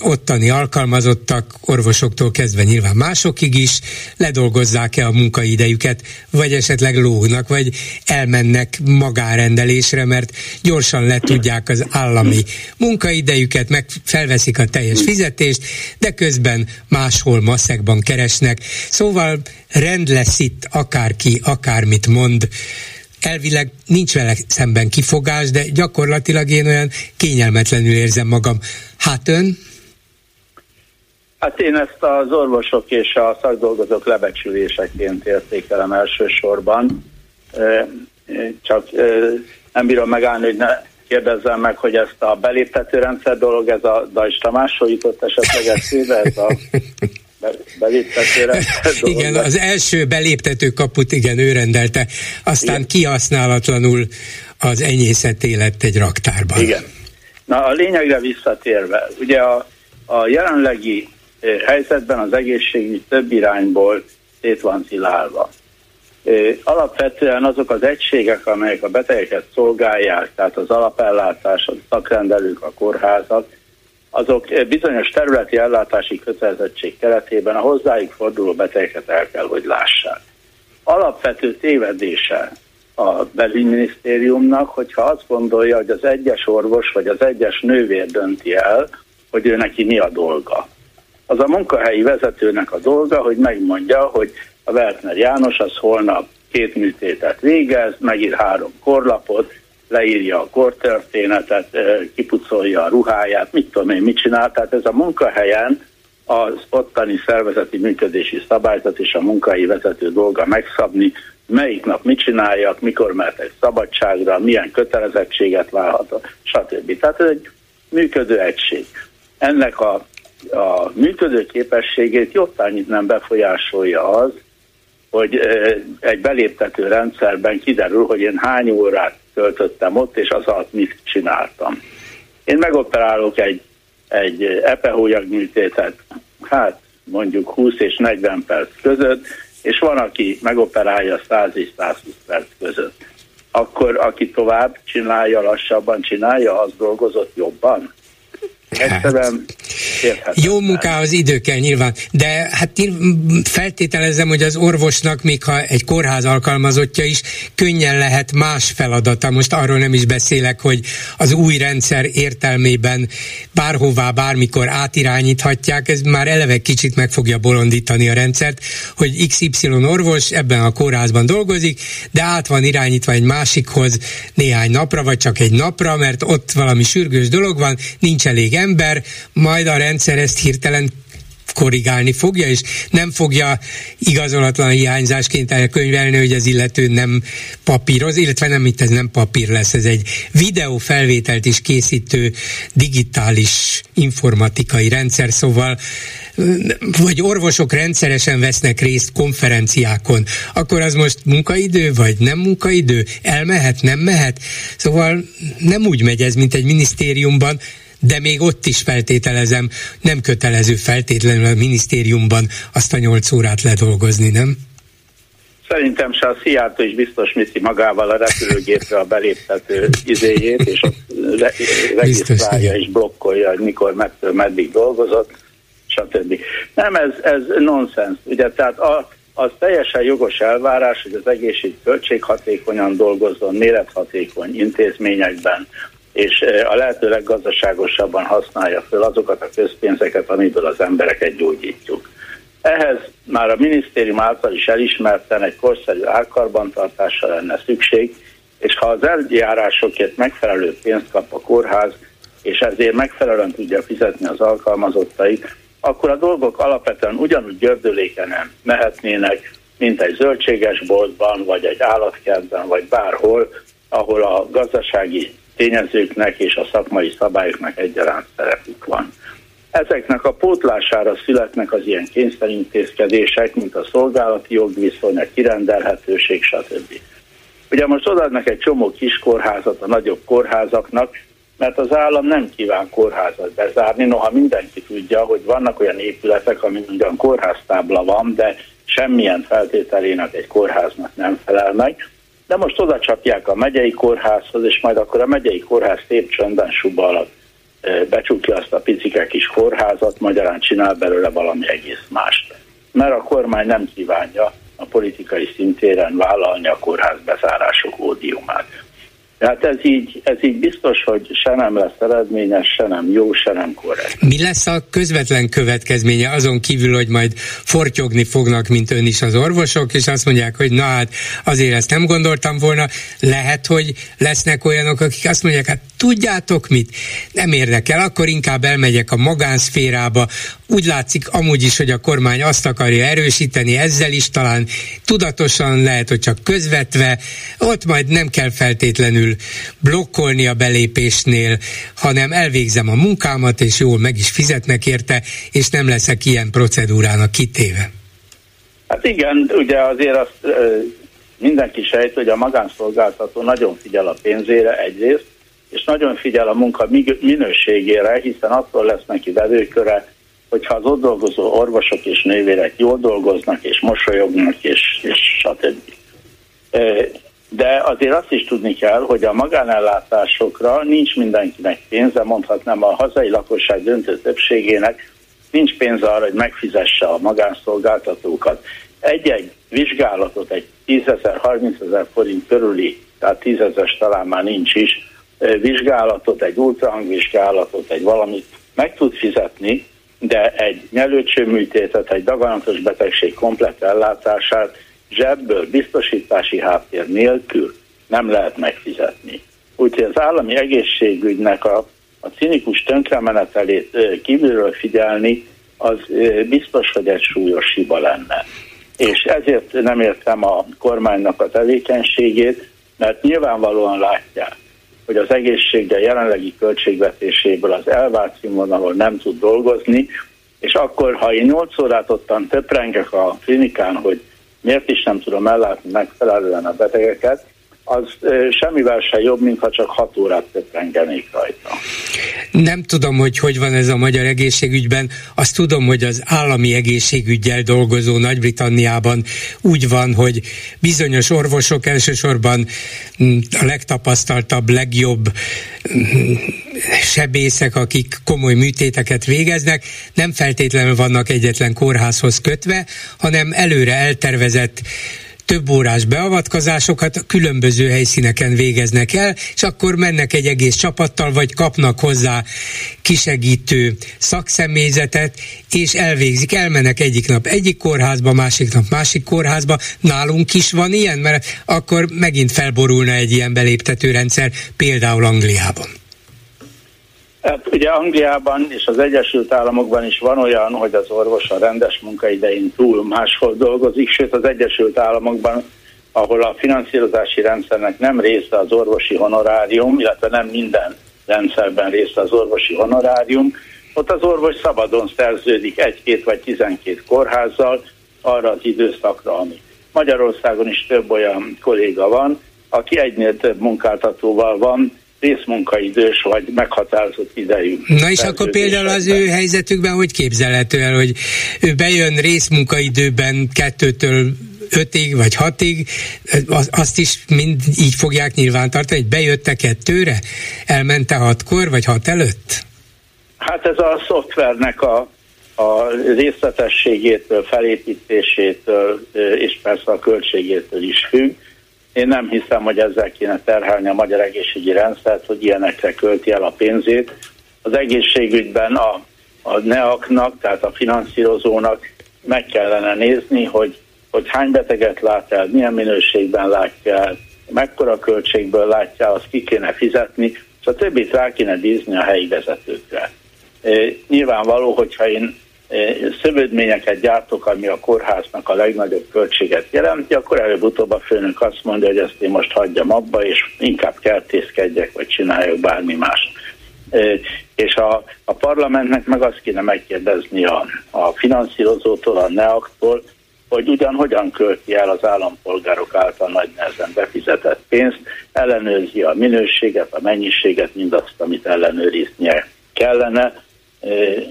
A: ottani alkalmazottak, orvosoktól kezdve nyilván másokig is, ledolgozzák-e a munkaidejüket, vagy esetleg lógnak, vagy elmennek magárendelésre, mert gyorsan letudják az állami munkaidejüket, meg felveszik a teljes fizetést, de közben máshol maszekban keresnek. Szóval rend lesz itt, akárki, akármit mond, elvileg nincs vele szemben kifogás, de gyakorlatilag én olyan kényelmetlenül érzem magam. Hát ön?
D: Hát én ezt az orvosok és a szakdolgozók lebecsüléseként értékelem elsősorban. Csak nem bírom megállni, hogy ne kérdezzem meg, hogy ezt a beléptető rendszer dolog, ez a Dajs Tamásról jutott esetleg eszébe, ez a beléptető rendszer
A: dolog. Igen, az első beléptető kaput, igen, ő rendelte, aztán igen. kihasználatlanul az enyészeté lett egy raktárban.
D: Igen. Na a lényegre visszatérve, ugye a, a jelenlegi helyzetben az egészségügy több irányból szét van szilálva. Alapvetően azok az egységek, amelyek a betegeket szolgálják, tehát az alapellátás, a szakrendelők, a kórházak, azok bizonyos területi ellátási kötelezettség keretében a hozzájuk forduló betegeket el kell, hogy lássák. Alapvető tévedése a belügyminisztériumnak, hogyha azt gondolja, hogy az egyes orvos vagy az egyes nővér dönti el, hogy ő neki mi a dolga. Az a munkahelyi vezetőnek a dolga, hogy megmondja, hogy a Wertner János az holnap két műtétet végez, megír három korlapot, leírja a kortörténetet, kipucolja a ruháját, mit tudom én, mit csinál. Tehát ez a munkahelyen az ottani szervezeti működési szabályzat és a munkai vezető dolga megszabni, melyik nap mit csináljak, mikor mehetek szabadságra, milyen kötelezettséget válhat, stb. Tehát ez egy működő egység. Ennek a, a működő képességét jottányit nem befolyásolja az, hogy egy beléptető rendszerben kiderül, hogy én hány órát töltöttem ott, és az alatt mit csináltam. Én megoperálok egy, egy epehólyag műtétet, hát mondjuk 20 és 40 perc között, és van, aki megoperálja 100 és 120 perc között. Akkor aki tovább csinálja, lassabban csinálja, az dolgozott jobban. Egyszerűen
A: jó munkához idő kell nyilván, de hát feltételezem, hogy az orvosnak, még ha egy kórház alkalmazottja is, könnyen lehet más feladata. Most arról nem is beszélek, hogy az új rendszer értelmében bárhová, bármikor átirányíthatják, ez már eleve kicsit meg fogja bolondítani a rendszert, hogy XY orvos ebben a kórházban dolgozik, de át van irányítva egy másikhoz néhány napra, vagy csak egy napra, mert ott valami sürgős dolog van, nincs elég ember, majd a rendszer ezt hirtelen korrigálni fogja, és nem fogja igazolatlan hiányzásként elkönyvelni, hogy az illető nem papíroz, illetve nem, itt ez nem papír lesz, ez egy videófelvételt is készítő digitális informatikai rendszer, szóval vagy orvosok rendszeresen vesznek részt konferenciákon, akkor az most munkaidő, vagy nem munkaidő? Elmehet, nem mehet? Szóval nem úgy megy ez, mint egy minisztériumban, de még ott is feltételezem, nem kötelező feltétlenül a minisztériumban azt a nyolc órát ledolgozni, nem?
D: Szerintem se a Szijjártó is biztos viszi magával a repülőgépre a beléptető izéjét, és ott re- regisztrálja és blokkolja, hogy mikor, mettől, meddig dolgozott, stb. Nem, ez, ez nonsens. Ugye, tehát a, az teljesen jogos elvárás, hogy az egészség költséghatékonyan dolgozzon, mérethatékony intézményekben, és a lehető leggazdaságosabban használja föl azokat a közpénzeket, amiből az embereket gyógyítjuk. Ehhez már a minisztérium által is elismerten egy korszerű árkarbantartásra lenne szükség, és ha az eljárásokért megfelelő pénzt kap a kórház, és ezért megfelelően tudja fizetni az alkalmazottait, akkor a dolgok alapvetően ugyanúgy gördülékenen mehetnének, mint egy zöldséges boltban, vagy egy állatkertben, vagy bárhol, ahol a gazdasági tényezőknek és a szakmai szabályoknak egyaránt szerepük van. Ezeknek a pótlására születnek az ilyen kényszerintézkedések, mint a szolgálati jogviszony, a kirendelhetőség, stb. Ugye most odaadnak egy csomó kis kórházat a nagyobb kórházaknak, mert az állam nem kíván kórházat bezárni, noha mindenki tudja, hogy vannak olyan épületek, amin ugyan kórháztábla van, de semmilyen feltételének egy kórháznak nem felel meg, de most oda csapják a megyei kórházhoz, és majd akkor a megyei kórház szép csöndben suba alatt becsukja azt a picike kis kórházat, magyarán csinál belőle valami egész mást. Mert a kormány nem kívánja a politikai szintéren vállalni a kórház bezárások ódiumát. Tehát ez így, ez így biztos, hogy se nem lesz eredményes, se nem jó, se nem korrekt.
A: Mi lesz a közvetlen következménye azon kívül, hogy majd fortyogni fognak, mint ön is az orvosok, és azt mondják, hogy na hát azért ezt nem gondoltam volna. Lehet, hogy lesznek olyanok, akik azt mondják, hát tudjátok mit? Nem érdekel, akkor inkább elmegyek a magánszférába. Úgy látszik amúgy is, hogy a kormány azt akarja erősíteni, ezzel is talán tudatosan lehet, hogy csak közvetve, ott majd nem kell feltétlenül blokkolni a belépésnél, hanem elvégzem a munkámat, és jól meg is fizetnek érte, és nem leszek ilyen procedúrának kitéve.
D: Hát igen, ugye azért azt mindenki sejt, hogy a magánszolgáltató nagyon figyel a pénzére egyrészt, és nagyon figyel a munka minőségére, hiszen attól lesz neki vevőköre, hogyha az ott dolgozó orvosok és nővérek jól dolgoznak, és mosolyognak, és, és stb. De azért azt is tudni kell, hogy a magánellátásokra nincs mindenkinek pénze, mondhatnám a hazai lakosság döntő többségének nincs pénze arra, hogy megfizesse a magánszolgáltatókat. Egy-egy vizsgálatot, egy 10 ezer, 30 ezer forint körüli, tehát 10 ezer talán már nincs is, vizsgálatot, egy ultrahangvizsgálatot, egy valamit meg tud fizetni, de egy nyelőcsőműtétet, egy daganatos betegség komplett ellátását zsebből biztosítási háttér nélkül nem lehet megfizetni. Úgyhogy az állami egészségügynek a, a cinikus tönkremenetelét kívülről figyelni, az biztos, hogy egy súlyos hiba lenne. És ezért nem értem a kormánynak a tevékenységét, mert nyilvánvalóan látják, hogy az egészségre jelenlegi költségvetéséből az elvárt színvonalon nem tud dolgozni, és akkor, ha én 8 órát ottan töprengek a klinikán, hogy miért is nem tudom ellátni megfelelően a betegeket, az semmivel se jobb, mintha csak 6 órát töprengenék rajta.
A: Nem tudom, hogy hogy van ez a magyar egészségügyben. Azt tudom, hogy az állami egészségügyel dolgozó Nagy-Britanniában úgy van, hogy bizonyos orvosok elsősorban mm, a legtapasztaltabb, legjobb mm, sebészek, akik komoly műtéteket végeznek, nem feltétlenül vannak egyetlen kórházhoz kötve, hanem előre eltervezett több órás beavatkozásokat különböző helyszíneken végeznek el, és akkor mennek egy egész csapattal, vagy kapnak hozzá kisegítő szakszemélyzetet, és elvégzik, elmennek egyik nap egyik kórházba, másik nap másik kórházba. Nálunk is van ilyen, mert akkor megint felborulna egy ilyen beléptető rendszer, például Angliában.
D: Hát ugye Angliában és az Egyesült Államokban is van olyan, hogy az orvos a rendes munkaidején túl máshol dolgozik, sőt az Egyesült Államokban, ahol a finanszírozási rendszernek nem része az orvosi honorárium, illetve nem minden rendszerben része az orvosi honorárium, ott az orvos szabadon szerződik egy-két vagy tizenkét kórházzal arra az időszakra, ami. Magyarországon is több olyan kolléga van, aki egynél több munkáltatóval van, részmunkaidős vagy meghatározott idejű.
A: Na és akkor például az ő helyzetükben hogy képzelhető el, hogy ő bejön részmunkaidőben kettőtől ötig vagy hatig, azt is mind így fogják nyilvántartani, hogy bejötte kettőre, elmente hatkor vagy hat előtt?
D: Hát ez a szoftvernek a, a részletességétől, felépítésétől és persze a költségétől is függ én nem hiszem, hogy ezzel kéne terhelni a magyar egészségügyi rendszert, hogy ilyenekre költi el a pénzét. Az egészségügyben a, a NEAK-nak, tehát a finanszírozónak meg kellene nézni, hogy, hogy hány beteget lát el, milyen minőségben látja el, mekkora költségből látja, azt ki kéne fizetni, és a többit rá kéne bízni a helyi vezetőkre. E, nyilvánvaló, hogyha én szövődményeket gyártok, ami a kórháznak a legnagyobb költséget jelenti, akkor előbb-utóbb a főnök azt mondja, hogy ezt én most hagyjam abba, és inkább kertészkedjek, vagy csináljak bármi más. És a, a parlamentnek meg azt kéne megkérdezni a, a finanszírozótól, a NEAK-tól, hogy ugyan hogyan költi el az állampolgárok által nagy nehezen befizetett pénzt, ellenőrzi a minőséget, a mennyiséget, mindazt, amit ellenőriznie kellene,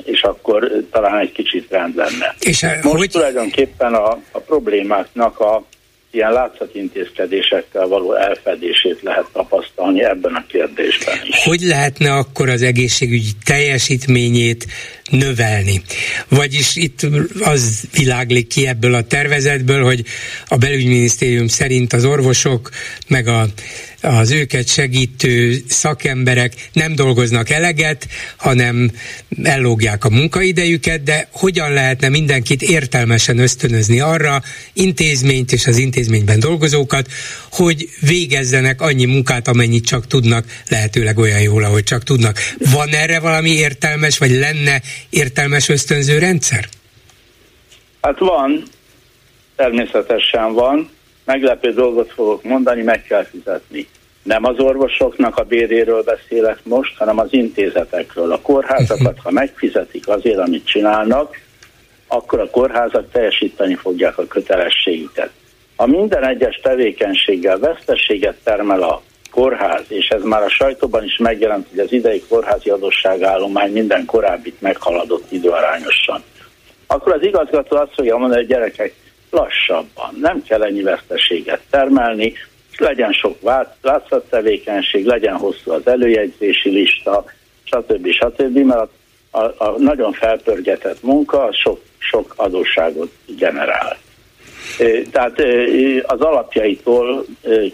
D: és akkor talán egy kicsit rend lenne. És Most hogy... tulajdonképpen a, a problémáknak a ilyen látszatintézkedésekkel való elfedését lehet tapasztalni ebben a kérdésben is.
A: Hogy lehetne akkor az egészségügyi teljesítményét növelni? Vagyis itt az világlik ki ebből a tervezetből, hogy a belügyminisztérium szerint az orvosok meg a az őket segítő szakemberek nem dolgoznak eleget, hanem ellógják a munkaidejüket, de hogyan lehetne mindenkit értelmesen ösztönözni arra, intézményt és az intézményben dolgozókat, hogy végezzenek annyi munkát, amennyit csak tudnak, lehetőleg olyan jól, ahogy csak tudnak. Van erre valami értelmes, vagy lenne értelmes ösztönző rendszer?
D: Hát van, természetesen van. Meglepő dolgot fogok mondani, meg kell fizetni. Nem az orvosoknak a béréről beszélek most, hanem az intézetekről. A kórházakat, ha megfizetik azért, amit csinálnak, akkor a kórházak teljesíteni fogják a kötelességüket. Ha minden egyes tevékenységgel vesztességet termel a kórház, és ez már a sajtóban is megjelent, hogy az idei kórházi adósságállomány minden korábbit meghaladott időarányosan, akkor az igazgató azt fogja mondani, hogy gyerekek, lassabban, nem kell ennyi veszteséget termelni, legyen sok látszattevékenység, legyen hosszú az előjegyzési lista, stb. stb. mert a, a, nagyon felpörgetett munka sok, sok adósságot generál. Tehát az alapjaitól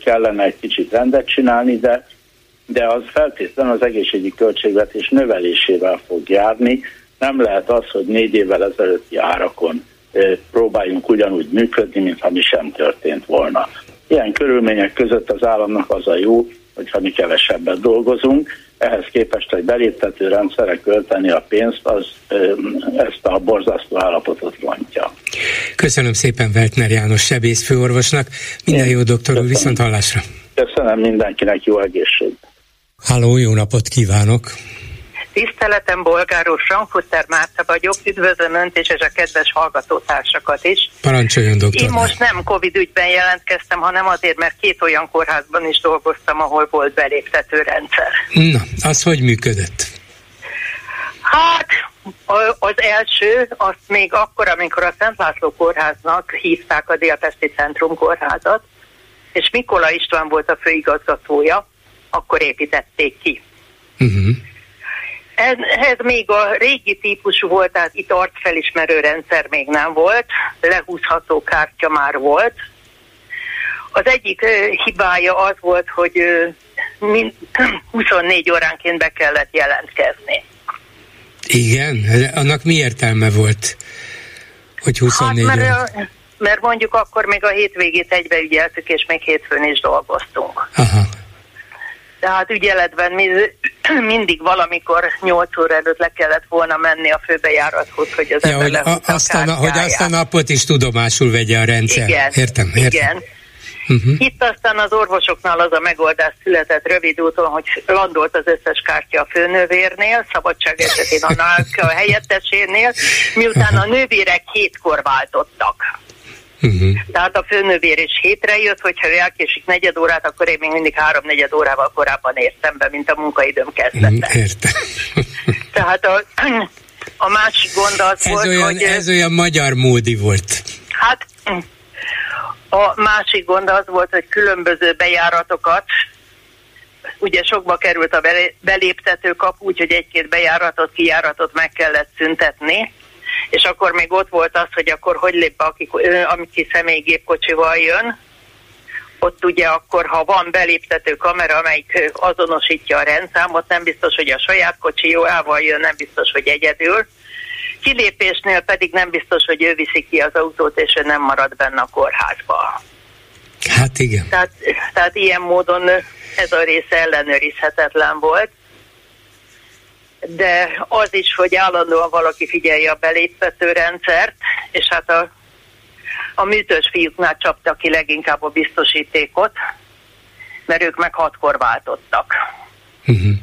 D: kellene egy kicsit rendet csinálni, de, de az feltétlenül az egészségügyi költségvetés növelésével fog járni. Nem lehet az, hogy négy évvel ezelőtti árakon próbáljunk ugyanúgy működni, mintha mi sem történt volna. Ilyen körülmények között az államnak az a jó, hogyha mi kevesebbet dolgozunk, ehhez képest egy beléptető rendszerre költeni a pénzt, az ezt a borzasztó állapotot rontja.
A: Köszönöm szépen Veltner János sebész főorvosnak. Minden jó doktor úr, viszont hallásra.
D: Köszönöm mindenkinek, jó egészség.
A: Háló, jó napot kívánok!
E: Tiszteletem, bolgáros Frankfurter Márta vagyok, üdvözlöm Önt és a kedves hallgatótársakat is.
A: Parancsoljon, doktor.
E: Én most nem Covid ügyben jelentkeztem, hanem azért, mert két olyan kórházban is dolgoztam, ahol volt beléptető rendszer.
A: Na, az hogy működött?
E: Hát, az első, azt még akkor, amikor a Szent László kórháznak hívták a Délpesti Centrum kórházat, és Mikola István volt a főigazgatója, akkor építették ki. Uh-huh. Ez, ez még a régi típusú volt, tehát itt arcfelismerő rendszer még nem volt, lehúzható kártya már volt. Az egyik uh, hibája az volt, hogy uh, mind, 24 óránként be kellett jelentkezni.
A: Igen? Annak mi értelme volt, hogy 24 hát, mert,
E: órán? mert mondjuk akkor még a hétvégét egybeügyeltük, és még hétfőn is dolgoztunk.
A: Aha
E: tehát ügyeletben mindig valamikor 8 óra előtt le kellett volna menni a főbejárathoz, hogy az ja,
A: hogy, a, aztán, a hogy azt a napot is tudomásul vegye a rendszer. Igen, értem, értem. Igen.
E: Uh-huh. Itt aztán az orvosoknál az a megoldás született rövid úton, hogy landolt az összes kártya a főnővérnél, szabadság esetén annál a helyettesénél, miután a nővérek hétkor váltottak. Uh-huh. Tehát a főnővér is hétre jött, hogyha ő elkésik negyed órát, akkor én még mindig három-negyed órával korábban értem be, mint a munkaidőm kezdete.
A: Uh-huh. Értem.
E: Tehát a, a másik gond az
A: ez
E: volt,
A: olyan,
E: hogy...
A: Ez olyan magyar módi volt.
E: Hát a másik gond az volt, hogy különböző bejáratokat, ugye sokba került a beléptető kapu, úgyhogy egy-két bejáratot, kijáratot meg kellett szüntetni, és akkor még ott volt az, hogy akkor hogy lép be, aki, aki személygépkocsival jön, ott ugye akkor, ha van beléptető kamera, amelyik azonosítja a rendszámot, nem biztos, hogy a saját kocsi jóával jön, nem biztos, hogy egyedül. Kilépésnél pedig nem biztos, hogy ő viszi ki az autót, és ő nem marad benne a kórházba.
A: Hát igen.
E: Tehát, tehát ilyen módon ez a része ellenőrizhetetlen volt de az is, hogy állandóan valaki figyelje a beléptető rendszert, és hát a, a műtős fiúknál csapta ki leginkább a biztosítékot, mert ők meg hatkor váltottak. Uh-huh.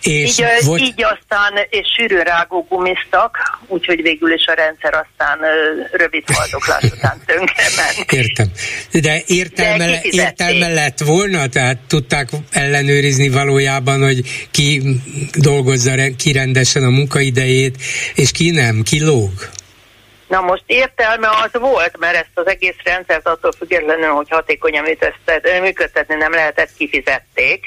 E: És így, volt... így aztán és sűrűn rágó gumiztak, úgyhogy végül is a rendszer aztán rövid haldoklás után tönkre ment.
A: Értem. De értelme, De értelme lett volna? Tehát tudták ellenőrizni valójában, hogy ki dolgozza ki rendesen a munkaidejét, és ki nem, ki lóg?
E: Na most értelme az volt, mert ezt az egész rendszert attól függetlenül, hogy hatékonyan működtetni nem lehetett, kifizették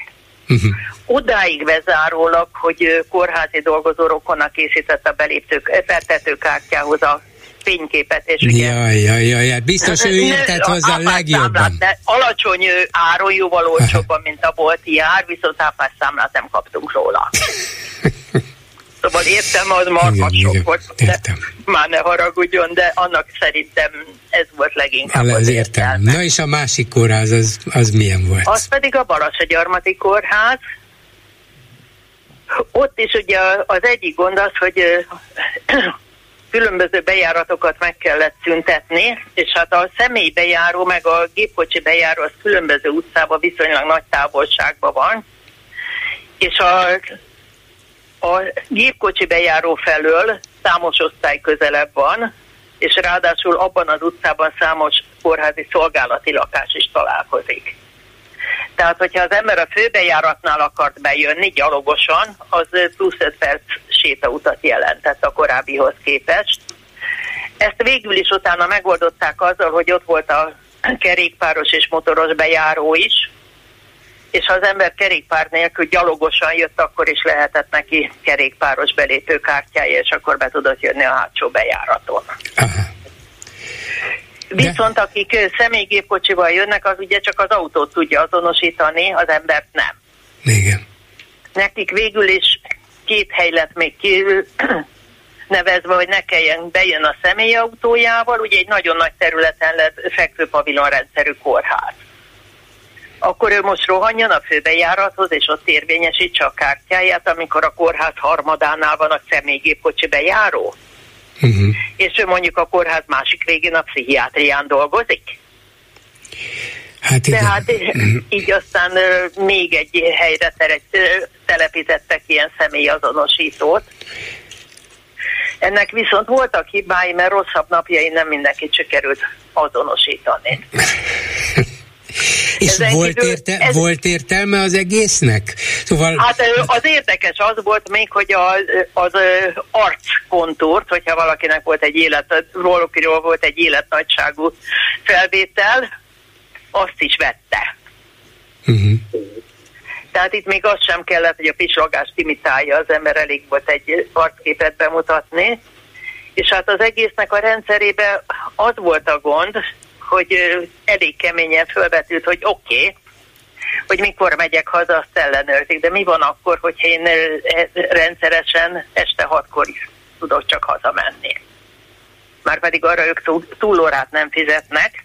E: Uh-huh. Odáig bezárólag, hogy kórházi dolgozó rokonna készített a beléptők, kártyához a fényképet, és
A: ugye... Jaj, jaj, jaj, biztos ő értett hozzá a legjobban.
E: De alacsony áron jóval olcsóbban, mint a bolti ár, viszont számlát nem kaptunk róla. Szóval értem, az markat sok volt. Értem. Már ne haragudjon, de annak szerintem ez volt leginkább
A: az értem. Na és a másik kórház, az, az milyen volt?
E: Az pedig a Balassagyarmati kórház. Ott is ugye az egyik gond az, hogy különböző bejáratokat meg kellett szüntetni, és hát a személybejáró meg a gépkocsi bejáró az különböző utcában viszonylag nagy távolságban van, és a a gépkocsi bejáró felől számos osztály közelebb van, és ráadásul abban az utcában számos kórházi szolgálati lakás is találkozik. Tehát, hogyha az ember a főbejáratnál akart bejönni gyalogosan, az plusz 5 perc sétautat jelentett a korábbihoz képest. Ezt végül is utána megoldották azzal, hogy ott volt a kerékpáros és motoros bejáró is, és ha az ember kerékpár nélkül gyalogosan jött, akkor is lehetett neki kerékpáros belépőkártyája, és akkor be tudott jönni a hátsó bejáraton. Aha. Viszont akik személygépkocsival jönnek, az ugye csak az autót tudja azonosítani, az embert nem.
A: Igen.
E: Nekik végül is két hely lett még ki, nevezve, hogy ne kelljen bejön a személyautójával, ugye egy nagyon nagy területen lett fekvő pavilonrendszerű kórház akkor ő most rohanjon a főbejárathoz, és ott érvényesítse a kártyáját, amikor a kórház harmadánál van a személygépkocsi bejáró. Uh-huh. És ő mondjuk a kórház másik végén a pszichiátrián dolgozik. Hát igen. Tehát uh-huh. így aztán még egy helyre telepítettek ilyen személyazonosítót. Ennek viszont voltak hibái, mert rosszabb napjai nem mindenkit sikerült azonosítani.
A: És volt, érte, ez... volt értelme az egésznek?
E: Szóval... Hát az érdekes az volt még, hogy az, az arckontúrt, hogyha valakinek volt egy élet, rólukiról volt egy életnagyságú felvétel, azt is vette. Uh-huh. Tehát itt még az sem kellett, hogy a pislogás imitálja az ember, elég volt egy arcképet bemutatni. És hát az egésznek a rendszerében az volt a gond, hogy elég keményen fölvetült, hogy oké, okay, hogy mikor megyek haza, azt ellenőrzik, de mi van akkor, hogyha én e, rendszeresen este hatkor is tudok csak hazamenni. Már pedig arra ők túlórát nem fizetnek,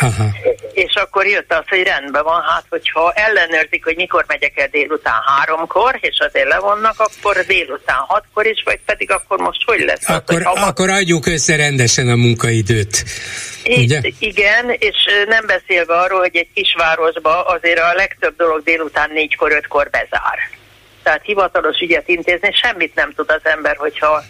E: Aha. És akkor jött az, hogy rendben van, hát hogyha ellenőrzik, hogy mikor megyek el délután háromkor, és azért levonnak, akkor délután hatkor is, vagy pedig akkor most hogy lesz?
A: Akkor,
E: az,
A: hogy akkor adjuk össze rendesen a munkaidőt.
E: Ugye? Igen, és nem beszélve arról, hogy egy kisvárosba azért a legtöbb dolog délután négykor, ötkor bezár. Tehát hivatalos ügyet intézni semmit nem tud az ember, hogyha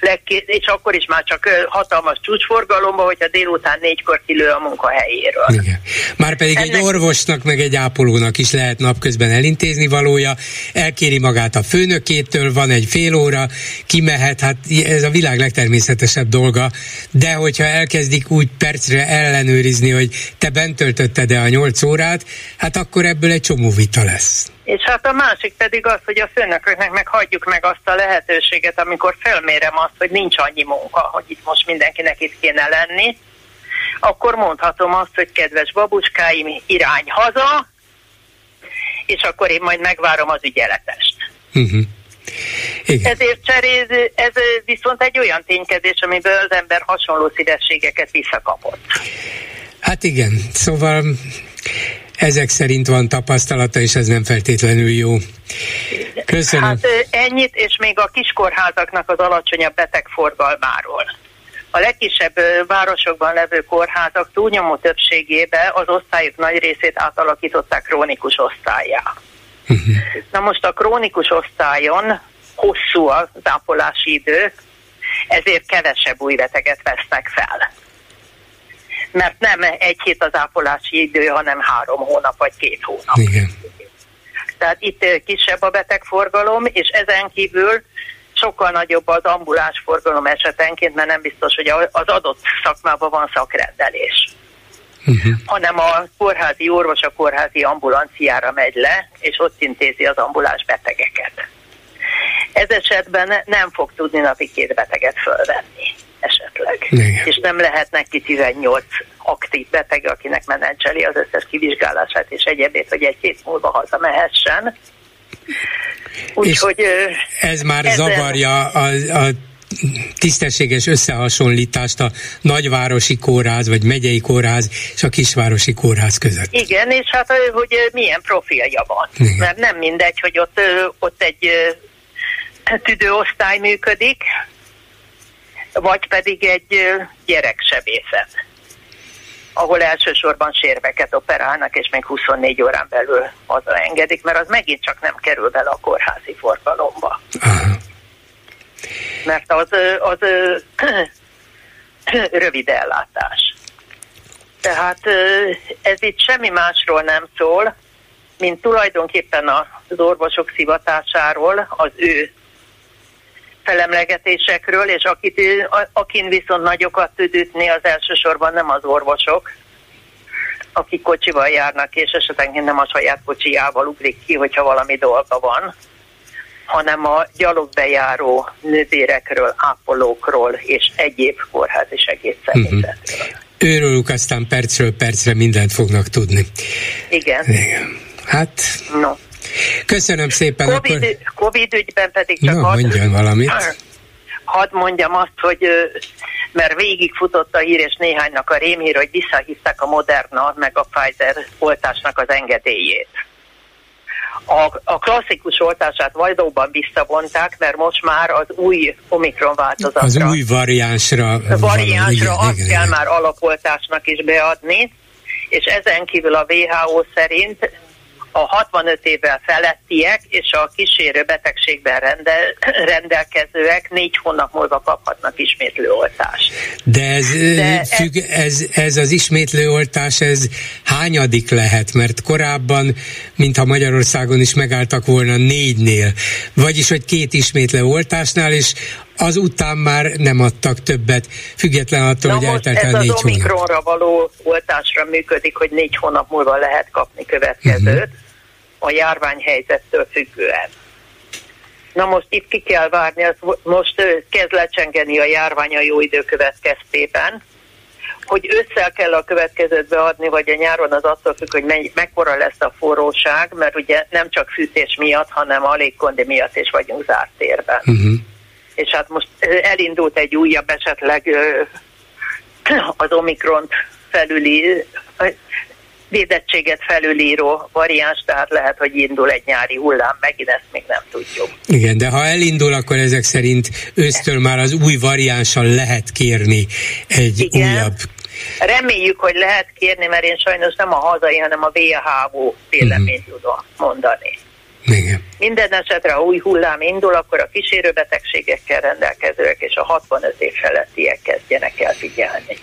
E: legké- és akkor is már csak hatalmas csúcsforgalomba, hogyha délután négykor kilő a munkahelyéről.
A: Igen. Már pedig Ennek... egy orvosnak, meg egy ápolónak is lehet napközben elintézni valója, elkéri magát a főnökétől, van egy fél óra, kimehet, hát ez a világ legtermészetesebb dolga, de hogyha elkezdik úgy percre ellenőrizni, hogy te bent töltötted-e a nyolc órát, hát akkor ebből egy csomó vita lesz.
E: És hát a másik pedig az, hogy a főnököknek meg hagyjuk meg azt a lehetőséget, amikor felmérem azt, hogy nincs annyi munka, hogy itt most mindenkinek itt kéne lenni, akkor mondhatom azt, hogy kedves babuskáim, irány haza, és akkor én majd megvárom az ügyeletest. Uh-huh. Igen. Ezért cseréz, ez viszont egy olyan ténykedés, amiből az ember hasonló szívességeket visszakapott.
A: Hát igen, szóval ezek szerint van tapasztalata, és ez nem feltétlenül jó. Köszönöm. Hát
E: ennyit, és még a kiskorházaknak az alacsonyabb betegforgalmáról. A legkisebb városokban levő kórházak túlnyomó többségébe az osztályok nagy részét átalakították krónikus osztályá. Uh-huh. Na most a krónikus osztályon hosszú az ápolási idő, ezért kevesebb új beteget vesznek fel mert nem egy hét az ápolási idő, hanem három hónap vagy két hónap.
A: Igen.
E: Tehát itt kisebb a betegforgalom, és ezen kívül sokkal nagyobb az ambuláns forgalom esetenként, mert nem biztos, hogy az adott szakmában van szakrendelés. Uh-huh. hanem a kórházi orvos a kórházi ambulanciára megy le, és ott intézi az ambuláns betegeket. Ez esetben nem fog tudni napi két beteget fölvenni esetleg. Igen. És nem lehet neki 18 aktív beteg, akinek menedzseli az összes kivizsgálását és egyébét, hogy egy hét múlva hazamehessen.
A: Úgyhogy ez már ezzel... zavarja a, a tisztességes összehasonlítást a nagyvárosi kórház, vagy megyei kórház és a kisvárosi kórház között.
E: Igen, és hát hogy milyen profilja van. Igen. Mert nem mindegy, hogy ott, ott egy tüdőosztály működik, vagy pedig egy gyereksebészet, ahol elsősorban sérveket operálnak, és még 24 órán belül hazaengedik, mert az megint csak nem kerül bele a kórházi forgalomba. Aha. Mert az, az rövid ellátás. Tehát ez itt semmi másról nem szól, mint tulajdonképpen az orvosok szivatásáról, az ő felemlegetésekről, és akit, akin viszont nagyokat tud ütni, az elsősorban nem az orvosok, akik kocsival járnak, és esetenként nem a saját kocsijával ugrik ki, hogyha valami dolga van, hanem a gyalogbejáró nővérekről, ápolókról és egyéb kórházi segédszemélyzetről. Uh-huh.
A: Őrülük aztán percről percre mindent fognak tudni.
E: Igen.
A: Igen. Hát... No. Köszönöm szépen.
E: COVID, akkor... COVID ügyben pedig csak
A: no, hadd, mondjon valamit.
E: Hadd mondjam azt, hogy mert végigfutott a hír, és néhánynak a rémhír, hogy visszahívták a Moderna meg a Pfizer oltásnak az engedélyét. A, a klasszikus oltását valóban visszavonták, mert most már az új Omikron változatra.
A: Az új variánsra.
E: Variánsra valami, azt igen, kell igen. már alapoltásnak is beadni, és ezen kívül a WHO szerint a 65 évvel felettiek és a kísérő betegségben rendel, rendelkezőek négy hónap múlva kaphatnak ismétlőoltást.
A: De, ez, De függ, ez, ez az ismétlőoltás, ez hányadik lehet? Mert korábban, mintha Magyarországon is megálltak volna négynél, vagyis hogy két ismétlőoltásnál, és azután már nem adtak többet, független attól, Na hogy eltelt el négy hónap.
E: ez az Omikronra való oltásra működik, hogy négy hónap múlva lehet kapni következőt. Uh-huh a járványhelyzettől függően. Na most itt ki kell várni, az most kezd lecsengeni a járvány a jó idő következtében, hogy ősszel kell a következőt beadni, vagy a nyáron az attól függ, hogy mennyi, mekkora lesz a forróság, mert ugye nem csak fűtés miatt, hanem a légkondi miatt is vagyunk zárt térben. Uh-huh. És hát most elindult egy újabb esetleg az Omikront felüli védettséget felülíró variáns, tehát lehet, hogy indul egy nyári hullám, megint ezt még nem tudjuk.
A: Igen, de ha elindul, akkor ezek szerint ősztől már az új variánssal lehet kérni egy Igen. újabb
E: Reméljük, hogy lehet kérni, mert én sajnos nem a hazai, hanem a WHO véleményt uh-huh. tudom mondani.
A: Igen.
E: Minden esetre, ha új hullám indul, akkor a kísérőbetegségekkel rendelkezőek és a 65 év felettiek kezdjenek el figyelni.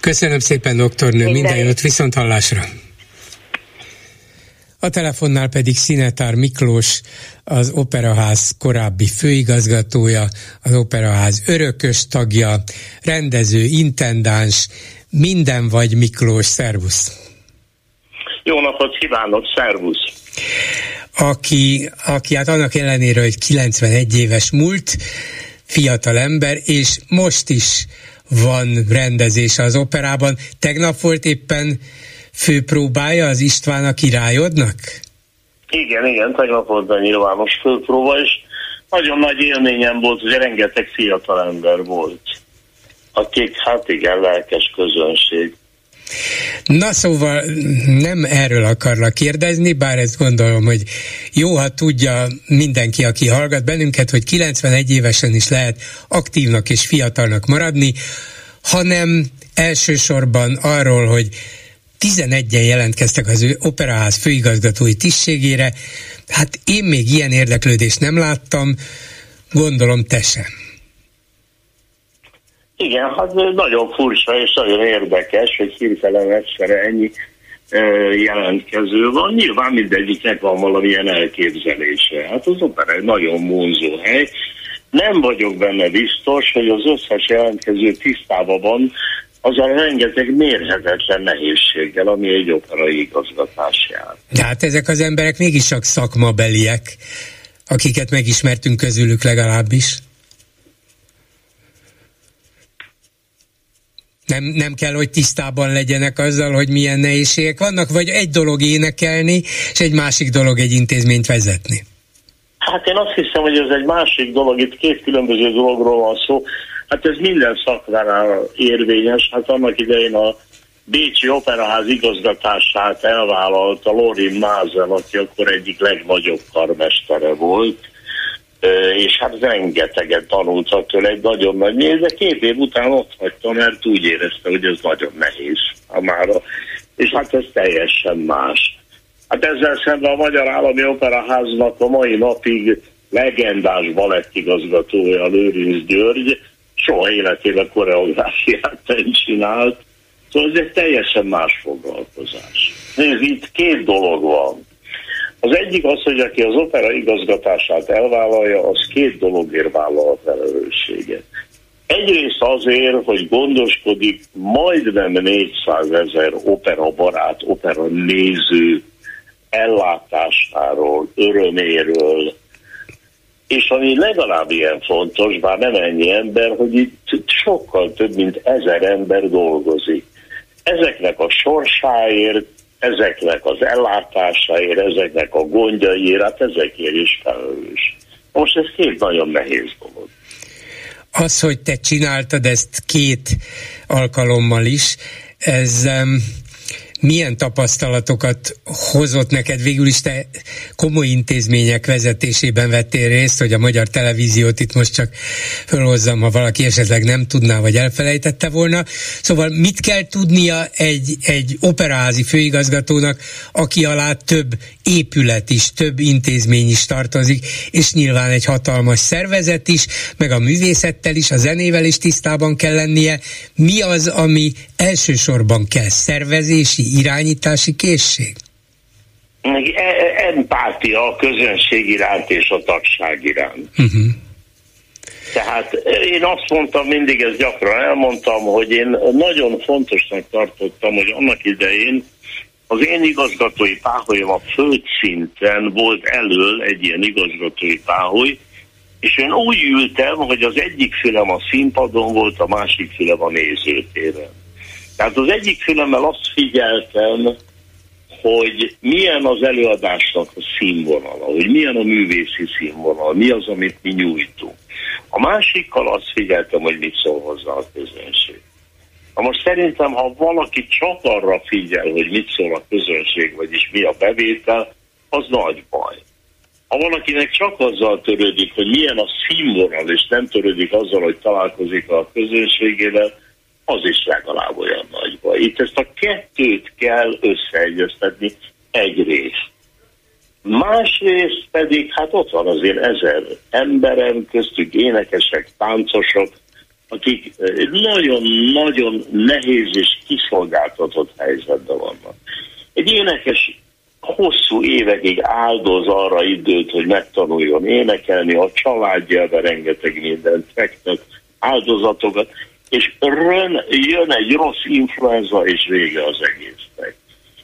A: Köszönöm szépen, doktornő, minden, minden jót, viszont hallásra. A telefonnál pedig Szinetár Miklós, az Operaház korábbi főigazgatója, az Operaház örökös tagja, rendező, intendáns, minden vagy Miklós, szervusz!
F: Jó napot kívánok, szervusz!
A: Aki, aki hát annak ellenére, hogy 91 éves múlt, fiatal ember, és most is van rendezése az operában. Tegnap volt éppen főpróbája az István a királyodnak?
F: Igen, igen, tegnap volt a nyilvános főpróba, és nagyon nagy élményem volt, hogy rengeteg fiatal ember volt, akik hát igen, lelkes közönség.
A: Na szóval nem erről akarlak kérdezni, bár ezt gondolom, hogy jó, ha tudja mindenki, aki hallgat bennünket, hogy 91 évesen is lehet aktívnak és fiatalnak maradni, hanem elsősorban arról, hogy 11-en jelentkeztek az ő operaház főigazgatói tisztségére. Hát én még ilyen érdeklődést nem láttam, gondolom te sem.
F: Igen, hát nagyon furcsa és nagyon érdekes, hogy hirtelen egyszerre ennyi jelentkező van. Nyilván mindegyiknek van valamilyen elképzelése. Hát az opera egy nagyon vonzó hely. Nem vagyok benne biztos, hogy az összes jelentkező tisztában van az a rengeteg mérhetetlen nehézséggel, ami egy operai igazgatás jár.
A: De hát ezek az emberek mégis csak szakmabeliek, akiket megismertünk közülük legalábbis. Nem, nem kell, hogy tisztában legyenek azzal, hogy milyen nehézségek vannak, vagy egy dolog énekelni, és egy másik dolog egy intézményt vezetni?
F: Hát én azt hiszem, hogy ez egy másik dolog, itt két különböző dologról van szó. Hát ez minden szakmánál érvényes. Hát annak idején a Bécsi Operaház igazgatását elvállalta Lorin Mázen, aki akkor egyik legnagyobb karmestere volt, és hát rengeteget tanultak tőle, egy nagyon nagy de két év után ott hagyta, mert úgy érezte, hogy ez nagyon nehéz mára, és hát ez teljesen más. Hát ezzel szemben a Magyar Állami Operaháznak a mai napig legendás balettigazgatója Lőrinc György soha életében koreográfiát nem csinált, szóval ez egy teljesen más foglalkozás. Nézd, itt két dolog van. Az egyik az, hogy aki az opera igazgatását elvállalja, az két dologért vállal a felelősséget. Egyrészt azért, hogy gondoskodik majdnem 400 ezer opera barát, opera néző ellátásáról, öröméről, és ami legalább ilyen fontos, bár nem ennyi ember, hogy itt sokkal több mint ezer ember dolgozik. Ezeknek a sorsáért, ezeknek az ellátásáért, ezeknek a gondjaiért, hát ezekért is felelős. Most ez két nagyon nehéz dolog.
A: Az, hogy te csináltad ezt két alkalommal is, ez um, milyen tapasztalatokat hozott neked? Végül is te komoly intézmények vezetésében vettél részt, hogy a magyar televíziót itt most csak fölhozzam, ha valaki esetleg nem tudná, vagy elfelejtette volna. Szóval mit kell tudnia egy, egy operaházi főigazgatónak, aki alá több épület is, több intézmény is tartozik, és nyilván egy hatalmas szervezet is, meg a művészettel is, a zenével is tisztában kell lennie. Mi az, ami elsősorban kell? Szervezési, irányítási készség?
F: E, e, empátia a közönség iránt és a tagság iránt. Uh-huh. Tehát én azt mondtam, mindig ezt gyakran elmondtam, hogy én nagyon fontosnak tartottam, hogy annak idején az én igazgatói páholyom a földszinten volt elől egy ilyen igazgatói páholy, és én úgy ültem, hogy az egyik fülem a színpadon volt, a másik fülem a nézőtéren. Tehát az egyik fülemmel azt figyeltem, hogy milyen az előadásnak a színvonala, hogy milyen a művészi színvonal, mi az, amit mi nyújtunk. A másikkal azt figyeltem, hogy mit szól hozzá a közönség. Na most szerintem, ha valaki csak arra figyel, hogy mit szól a közönség, vagyis mi a bevétel, az nagy baj. Ha valakinek csak azzal törődik, hogy milyen a színvonal, és nem törődik azzal, hogy találkozik a közönségével, az is legalább olyan nagy baj. Itt ezt a kettőt kell összeegyeztetni egyrészt. Másrészt pedig, hát ott van azért ezer emberem, köztük énekesek, táncosok, akik nagyon-nagyon nehéz és kiszolgáltatott helyzetben vannak. Egy énekes hosszú évekig áldoz arra időt, hogy megtanuljon énekelni, a családjába rengeteg mindent fektet, áldozatokat, és rön, jön egy rossz influenza, és vége az egésznek.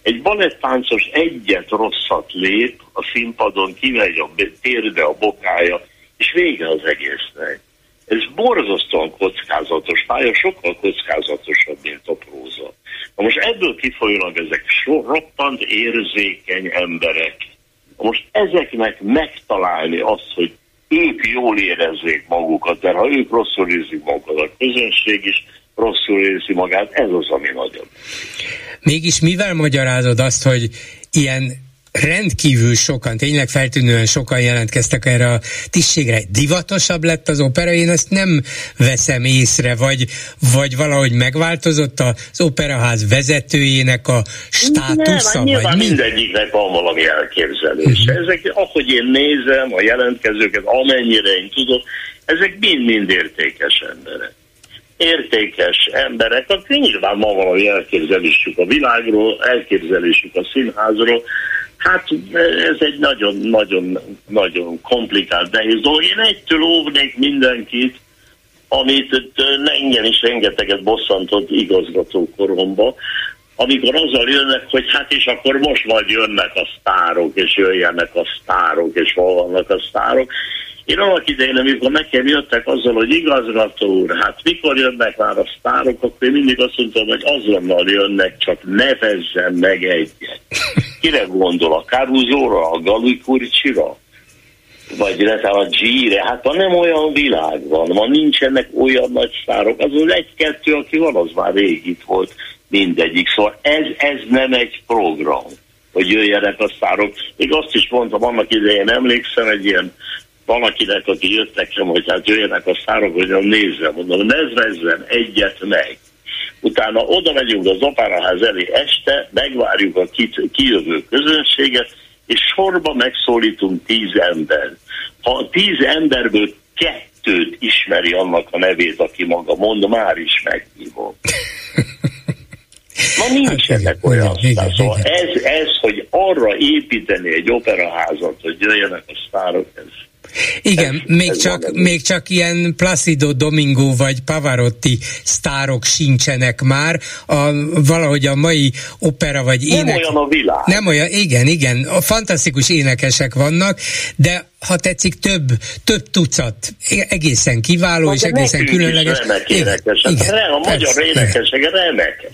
F: Egy balettáncos egyet rosszat lép, a színpadon kimegy a térde, a bokája, és vége az egésznek. Ez borzasztóan kockázatos pálya, sokkal kockázatosabb, mint a próza. Na most ebből kifolyólag ezek so, roppant érzékeny emberek. Most ezeknek megtalálni azt, hogy ők jól érezzék magukat, mert ha ők rosszul érzik magukat, a közönség is rosszul érzi magát, ez az, ami nagyon.
A: Mégis mivel magyarázod azt, hogy ilyen rendkívül sokan, tényleg feltűnően sokan jelentkeztek erre a tisztségre. Divatosabb lett az opera, én ezt nem veszem észre, vagy, vagy valahogy megváltozott az operaház vezetőjének a státusza?
F: Nem, vagy mi? mindegyiknek van valami elképzelése. Uh-huh. Ezek, ahogy én nézem a jelentkezőket, amennyire én tudok, ezek mind-mind értékes emberek értékes emberek, akik nyilván ma valami elképzelésük a világról, elképzelésük a színházról, Hát ez egy nagyon-nagyon-nagyon komplikált, nehéz dolog. Én egytől óvnék mindenkit, amit engem is rengeteget bosszantott igazgató koromba, amikor azzal jönnek, hogy hát és akkor most majd jönnek a sztárok, és jöjjenek a sztárok, és hol vannak a sztárok. Én annak idején, amikor nekem jöttek azzal, hogy igazgató úr, hát mikor jönnek már a sztárok, akkor én mindig azt mondtam, hogy azonnal jönnek, csak nevezzen meg egyet. Kire gondol? A Caruso-ra, a Galui Kurcsira? Vagy illetve a G-re? Hát ma nem olyan világ van, ma nincsenek olyan nagy sztárok. Az az egy-kettő, aki van, az már rég itt volt mindegyik. Szóval ez, ez nem egy program, hogy jöjjenek a sztárok. Még azt is mondtam, annak idején emlékszem, egy ilyen valakinek, aki jött nekem, hogy hát jöjjenek a szárok, hogy nézze, mondom, nezvezzen egyet meg. Utána oda megyünk az operaház elé este, megvárjuk a kijövő közönséget, és sorba megszólítunk tíz ember. Ha a tíz emberből kettőt ismeri annak a nevét, aki maga mond, már is meghívom. Ma nincsenek hát, olyan igen, szóval igen. Ez, ez, hogy arra építeni egy operaházat, hogy jöjjenek a sztárok, ez
A: igen, ez, még, ez csak, még csak ilyen Placido Domingo vagy Pavarotti sztárok sincsenek már. A, valahogy a mai opera vagy
F: ének... Nem olyan a világ.
A: Nem olyan, igen, igen. A fantasztikus énekesek vannak, de ha tetszik, több, több tucat egészen kiváló Na, és egészen különleges.
F: Igen, igen, a magyar persze, énekesek remek.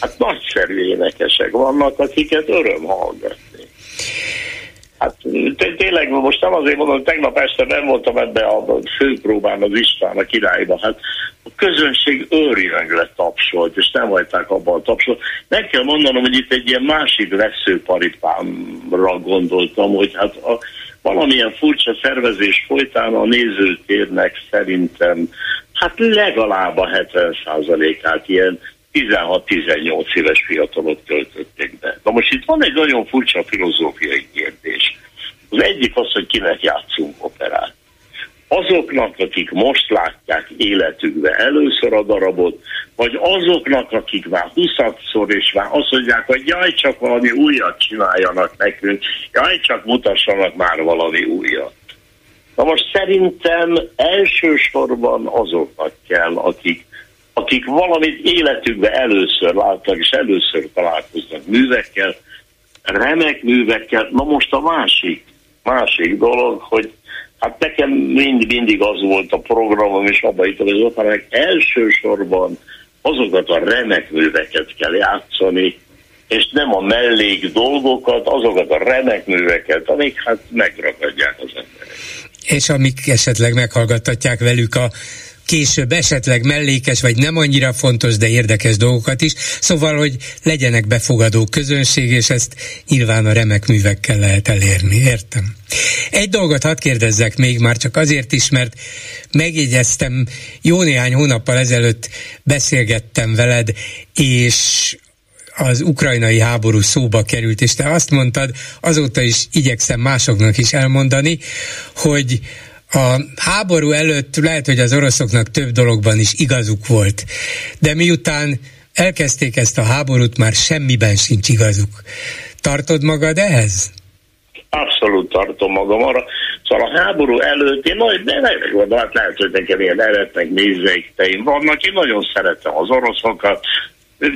F: Hát nagyszerű énekesek vannak, akiket öröm hallgatni. Hát tényleg most nem azért mondom, tegnap este nem voltam ebbe a főpróbán az István a királyba. Hát a közönség őrjöngle tapsolt, és nem hagyták abban a tapsolt. Meg kell mondanom, hogy itt egy ilyen másik veszőparipámra gondoltam, hogy hát a, valamilyen furcsa szervezés folytán a nézőtérnek szerintem hát legalább a 70%-át ilyen 16-18 éves fiatalok töltötték be. Na most itt van egy nagyon furcsa filozófiai kérdés. Az egyik az, hogy kinek játszunk operát. Azoknak, akik most látják életükbe először a darabot, vagy azoknak, akik már huszadszor és már azt mondják, hogy jaj, csak valami újat csináljanak nekünk, jaj, csak mutassanak már valami újat. Na most szerintem elsősorban azoknak kell, akik akik valamit életükben először láttak, és először találkoznak művekkel, remek művekkel. Na most a másik, másik dolog, hogy hát nekem mind, mindig az volt a programom, és abban az operának elsősorban azokat a remek műveket kell játszani, és nem a mellék dolgokat, azokat a remek műveket, amik hát megragadják az emberek.
A: És amik esetleg meghallgattatják velük a később esetleg mellékes, vagy nem annyira fontos, de érdekes dolgokat is. Szóval, hogy legyenek befogadó közönség, és ezt nyilván a remek művekkel lehet elérni. Értem. Egy dolgot hadd kérdezzek még már csak azért is, mert megjegyeztem, jó néhány hónappal ezelőtt beszélgettem veled, és az ukrajnai háború szóba került, és te azt mondtad, azóta is igyekszem másoknak is elmondani, hogy a háború előtt lehet, hogy az oroszoknak több dologban is igazuk volt, de miután elkezdték ezt a háborút, már semmiben sincs igazuk. Tartod magad ehhez?
F: Abszolút tartom magam arra. Szóval a háború előtt én nagy, de nem hát lehet, hogy nekem ilyen eretnek nézzeikteim vannak. Én nagyon szeretem az oroszokat,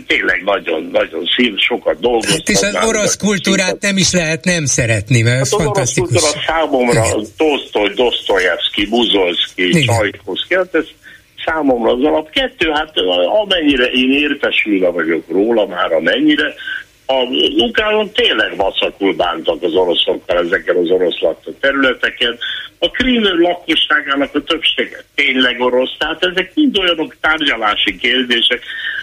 F: tényleg nagyon, nagyon szív, sokat dolgoztam. Hát
A: és az orosz kultúrát szív... nem is lehet nem szeretni, mert hát fantasztikus. Az orosz
F: kultúra számomra Tolstoy, Dostoyevsky, Buzolszki, Csajkovszki, hát ez számomra az alap. Kettő, hát amennyire én értesülve vagyok róla, már amennyire, a Ukánon tényleg vaszakul bántak az oroszokkal ezeken az orosz területeken. A krím lakosságának a többsége tényleg orosz, tehát ezek mind olyanok tárgyalási kérdések.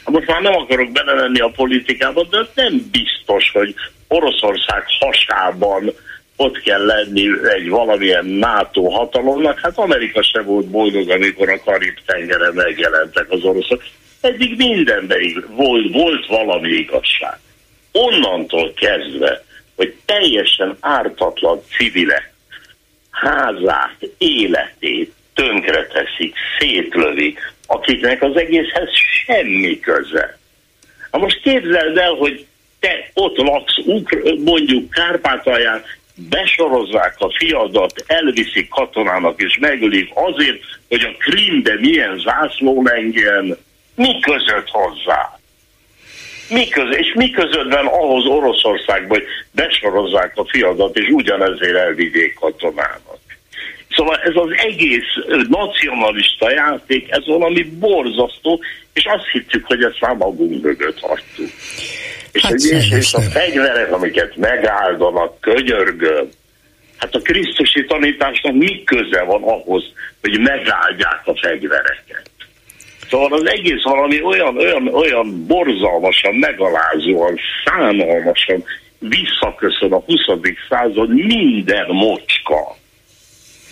F: Most már nem akarok belevenni a politikába, de nem biztos, hogy Oroszország hasában ott kell lenni egy valamilyen NATO hatalomnak. Hát Amerika se volt boldog, amikor a Karib-tengeren megjelentek az oroszok. Eddig mindenben volt, volt valami igazság onnantól kezdve, hogy teljesen ártatlan civilek házát, életét tönkreteszik, szétlövi, akiknek az egészhez semmi köze. Na most képzeld el, hogy te ott laksz, mondjuk Kárpátalján, besorozzák a fiadat, elviszik katonának és megölik azért, hogy a Krimbe milyen zászló lengjen, mi között hozzá? Miköz, és mi között van ahhoz Oroszországban, hogy besorozzák a fiadat, és ugyanezért elvigyék katonának. Szóval ez az egész nacionalista játék, ez valami borzasztó, és azt hittük, hogy ezt már magunk mögött hagytuk. És, hát és, és a fegyverek, amiket megáldanak, könyörgöm, hát a krisztusi tanításnak mi köze van ahhoz, hogy megáldják a fegyvereket? Szóval az egész valami olyan, olyan, olyan borzalmasan, megalázóan, szánalmasan visszaköszön a 20. század minden mocska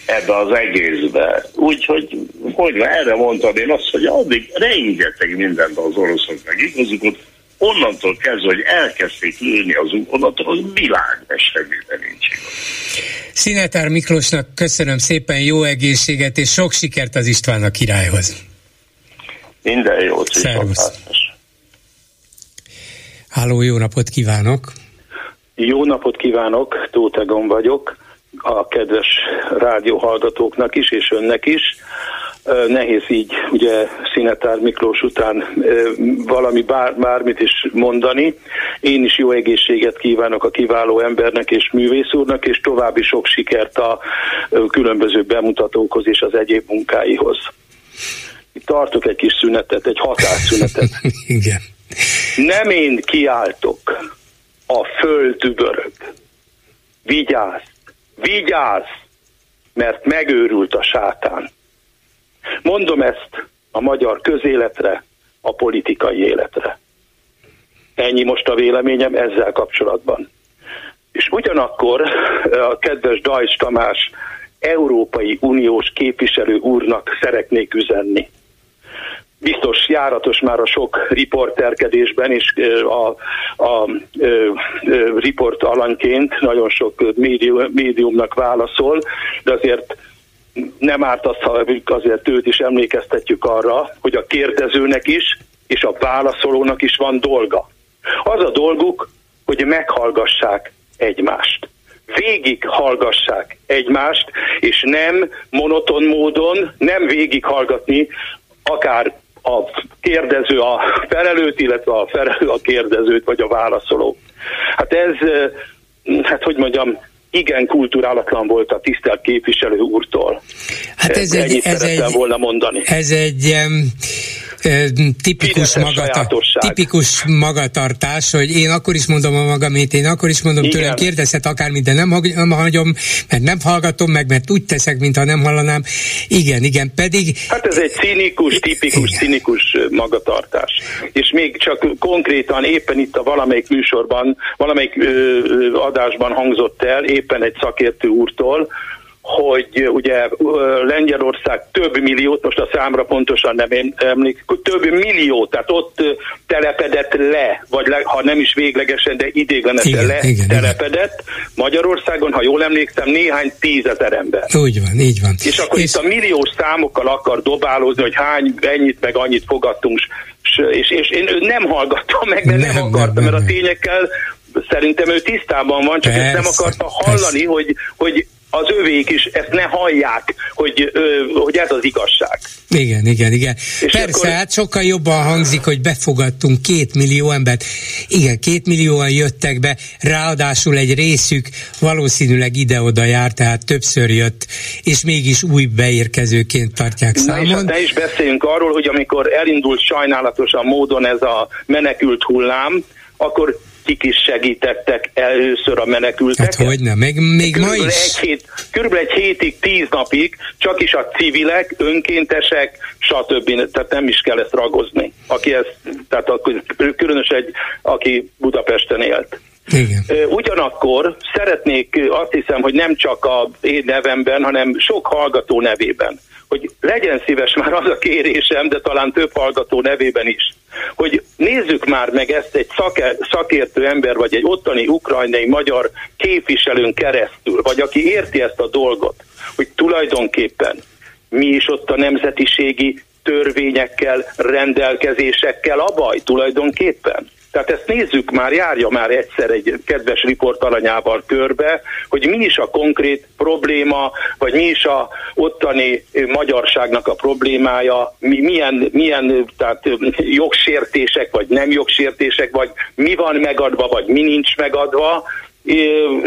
F: ebbe az egészbe. Úgyhogy, hogy erre mondtam én azt, hogy addig rengeteg mindent az oroszok meg igazukat, onnantól kezdve, hogy elkezdték lőni az onnantól az világban semmiben nincs igaz.
A: Szinetár Miklósnak köszönöm szépen jó egészséget és sok sikert az István a királyhoz.
F: Minden jót.
A: Szervusz. Háló, jó napot kívánok!
G: Jó napot kívánok, Tóth Egon vagyok a kedves rádióhallgatóknak is, és önnek is. Nehéz így ugye Szinetár Miklós után valami bár, bármit is mondani. Én is jó egészséget kívánok a kiváló embernek és művész úrnak, és további sok sikert a különböző bemutatókhoz és az egyéb munkáihoz. Tartok egy kis szünetet, egy határszünetet.
A: Igen.
G: Nem én kiáltok, a föld übörög. Vigyázz! Vigyázz, mert megőrült a sátán. Mondom ezt a magyar közéletre, a politikai életre. Ennyi most a véleményem ezzel kapcsolatban. És ugyanakkor a kedves Dajs Tamás Európai Uniós képviselő úrnak szeretnék üzenni biztos járatos már a sok riporterkedésben, és a, a, a, riport alanyként nagyon sok médium, médiumnak válaszol, de azért nem árt azt, ha azért őt is emlékeztetjük arra, hogy a kérdezőnek is, és a válaszolónak is van dolga. Az a dolguk, hogy meghallgassák egymást. Végig hallgassák egymást, és nem monoton módon, nem végig hallgatni akár a kérdező a felelőt, illetve a felelő a kérdezőt, vagy a válaszoló. Hát ez, hát hogy mondjam, igen kulturálatlan volt a tisztelt képviselő úrtól.
A: Hát ez egy, ez egy,
G: volna mondani.
A: Ez egy tipikus, magata, tipikus magatartás, hogy én akkor is mondom a magamét, én akkor is mondom Igen. tőlem, kérdezhet akármit, de nem, nem hagyom, mert nem hallgatom meg, mert úgy teszek, mintha nem hallanám. Igen, igen, pedig...
G: Hát ez egy cinikus, tipikus, igen. cinikus magatartás. És még csak konkrétan éppen itt a valamelyik műsorban, valamelyik ö, adásban hangzott el, éppen egy szakértő úrtól, hogy ugye Lengyelország több milliót, most a számra pontosan nem emlékszem, több millió, tehát ott telepedett le, vagy le, ha nem is véglegesen, de idéglenesen le igen, telepedett. Igen. Magyarországon, ha jól emlékszem, néhány tízezer ember.
A: Úgy van, így van.
G: És akkor és... itt a milliós számokkal akar dobálózni, hogy hány, ennyit meg annyit fogadtunk, és, és én nem hallgattam meg, de nem, nem akartam, nem, nem, mert a tényekkel szerintem ő tisztában van, csak persze, ezt nem akarta hallani, persze. hogy, hogy az övék is ezt ne hallják, hogy, hogy ez az igazság.
A: Igen, igen, igen. És Persze, akkor... hát sokkal jobban hangzik, hogy befogadtunk két millió embert. Igen, két millióan jöttek be, ráadásul egy részük valószínűleg ide-oda jár, tehát többször jött, és mégis új beérkezőként tartják számon. Na és
G: ne is beszéljünk arról, hogy amikor elindult sajnálatosan módon ez a menekült hullám, akkor kik is segítettek először a menekültek.
A: Hát hogy nem, még, még ma is.
G: Egy hét, körülbelül egy hétig, tíz napig csak is a civilek, önkéntesek, stb. Tehát nem is kell ezt ragozni. Aki ezt, tehát különös egy, aki Budapesten élt.
A: Igen.
G: Ugyanakkor szeretnék, azt hiszem, hogy nem csak a én nevemben, hanem sok hallgató nevében, hogy legyen szíves már az a kérésem, de talán több hallgató nevében is, hogy nézzük már meg ezt egy szakértő ember, vagy egy ottani ukrajnai magyar képviselőn keresztül, vagy aki érti ezt a dolgot, hogy tulajdonképpen mi is ott a nemzetiségi törvényekkel, rendelkezésekkel a baj tulajdonképpen. Tehát ezt nézzük már, járja már egyszer egy kedves riportalanyával körbe, hogy mi is a konkrét probléma, vagy mi is a ottani magyarságnak a problémája, mi, milyen, milyen tehát jogsértések, vagy nem jogsértések, vagy mi van megadva, vagy mi nincs megadva,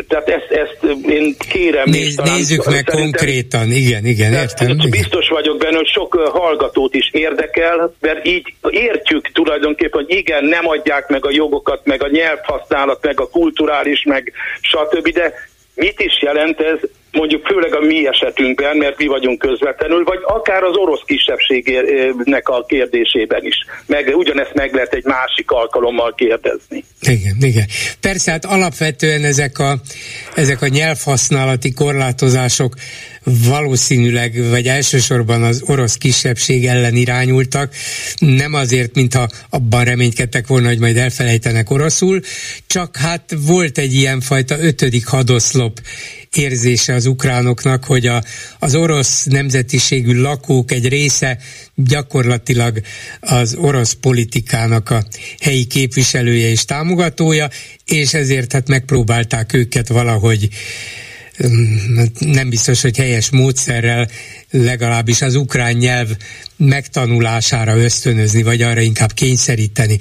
G: tehát ezt, ezt én kérem...
A: Néz, talán, nézzük meg konkrétan, igen, igen, értem. Igen.
G: Biztos vagyok benne, hogy sok hallgatót is érdekel, mert így értjük tulajdonképpen, hogy igen, nem adják meg a jogokat, meg a nyelvhasználat, meg a kulturális, meg stb., de mit is jelent ez mondjuk főleg a mi esetünkben, mert mi vagyunk közvetlenül, vagy akár az orosz kisebbségnek a kérdésében is. Meg, ugyanezt meg lehet egy másik alkalommal kérdezni.
A: Igen, igen. Persze, hát alapvetően ezek a, ezek a nyelvhasználati korlátozások valószínűleg, vagy elsősorban az orosz kisebbség ellen irányultak, nem azért, mintha abban reménykedtek volna, hogy majd elfelejtenek oroszul, csak hát volt egy ilyenfajta ötödik hadoszlop érzése az ukránoknak, hogy a, az orosz nemzetiségű lakók egy része gyakorlatilag az orosz politikának a helyi képviselője és támogatója, és ezért hát megpróbálták őket valahogy nem biztos, hogy helyes módszerrel legalábbis az ukrán nyelv megtanulására ösztönözni, vagy arra inkább kényszeríteni.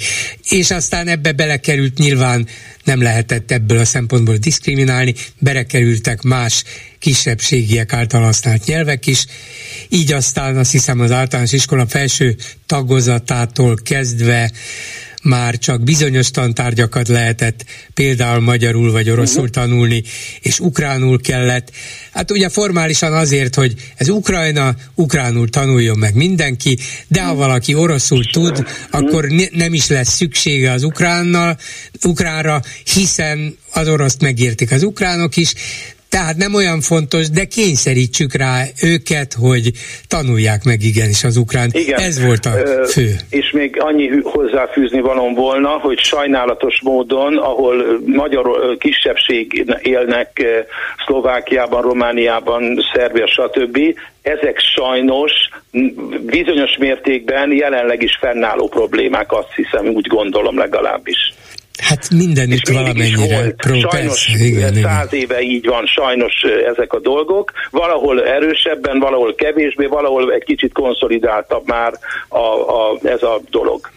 A: És aztán ebbe belekerült nyilván nem lehetett ebből a szempontból diszkriminálni, belekerültek más kisebbségiek által használt nyelvek is, így aztán azt hiszem az általános iskola felső tagozatától kezdve már csak bizonyos tantárgyakat lehetett például magyarul vagy oroszul uh-huh. tanulni, és ukránul kellett. Hát ugye formálisan azért, hogy ez Ukrajna, ukránul tanuljon meg mindenki, de ha valaki oroszul tud, akkor ne, nem is lesz szüksége az ukránnal, ukránra, hiszen az oroszt megértik az ukránok is, tehát nem olyan fontos, de kényszerítsük rá őket, hogy tanulják meg igenis az ukrán. Igen. Ez volt a fő.
G: És még annyi hozzáfűzni valom volna, hogy sajnálatos módon, ahol magyar kisebbség élnek Szlovákiában, Romániában, Szerbia, stb., ezek sajnos bizonyos mértékben jelenleg is fennálló problémák, azt hiszem, úgy gondolom legalábbis.
A: Hát mindenütt valamennyire.
G: Pró, sajnos persze, igen, száz igen. éve így van, sajnos ezek a dolgok. Valahol erősebben, valahol kevésbé, valahol egy kicsit konszolidáltabb már a, a, ez a dolog.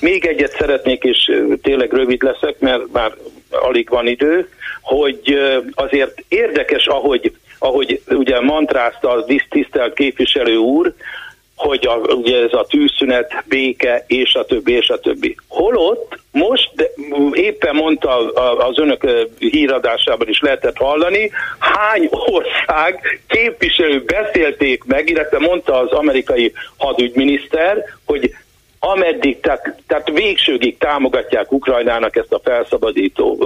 G: Még egyet szeretnék, és tényleg rövid leszek, mert már alig van idő, hogy azért érdekes, ahogy, ahogy ugye mantrázta az tisztelt képviselő úr, hogy a, ugye ez a tűzszünet, béke, és a többi, és a többi. Holott most éppen mondta az önök híradásában is lehetett hallani, hány ország képviselő beszélték meg, illetve mondta az amerikai hadügyminiszter, hogy ameddig, tehát, tehát végsőgig támogatják Ukrajnának ezt a felszabadító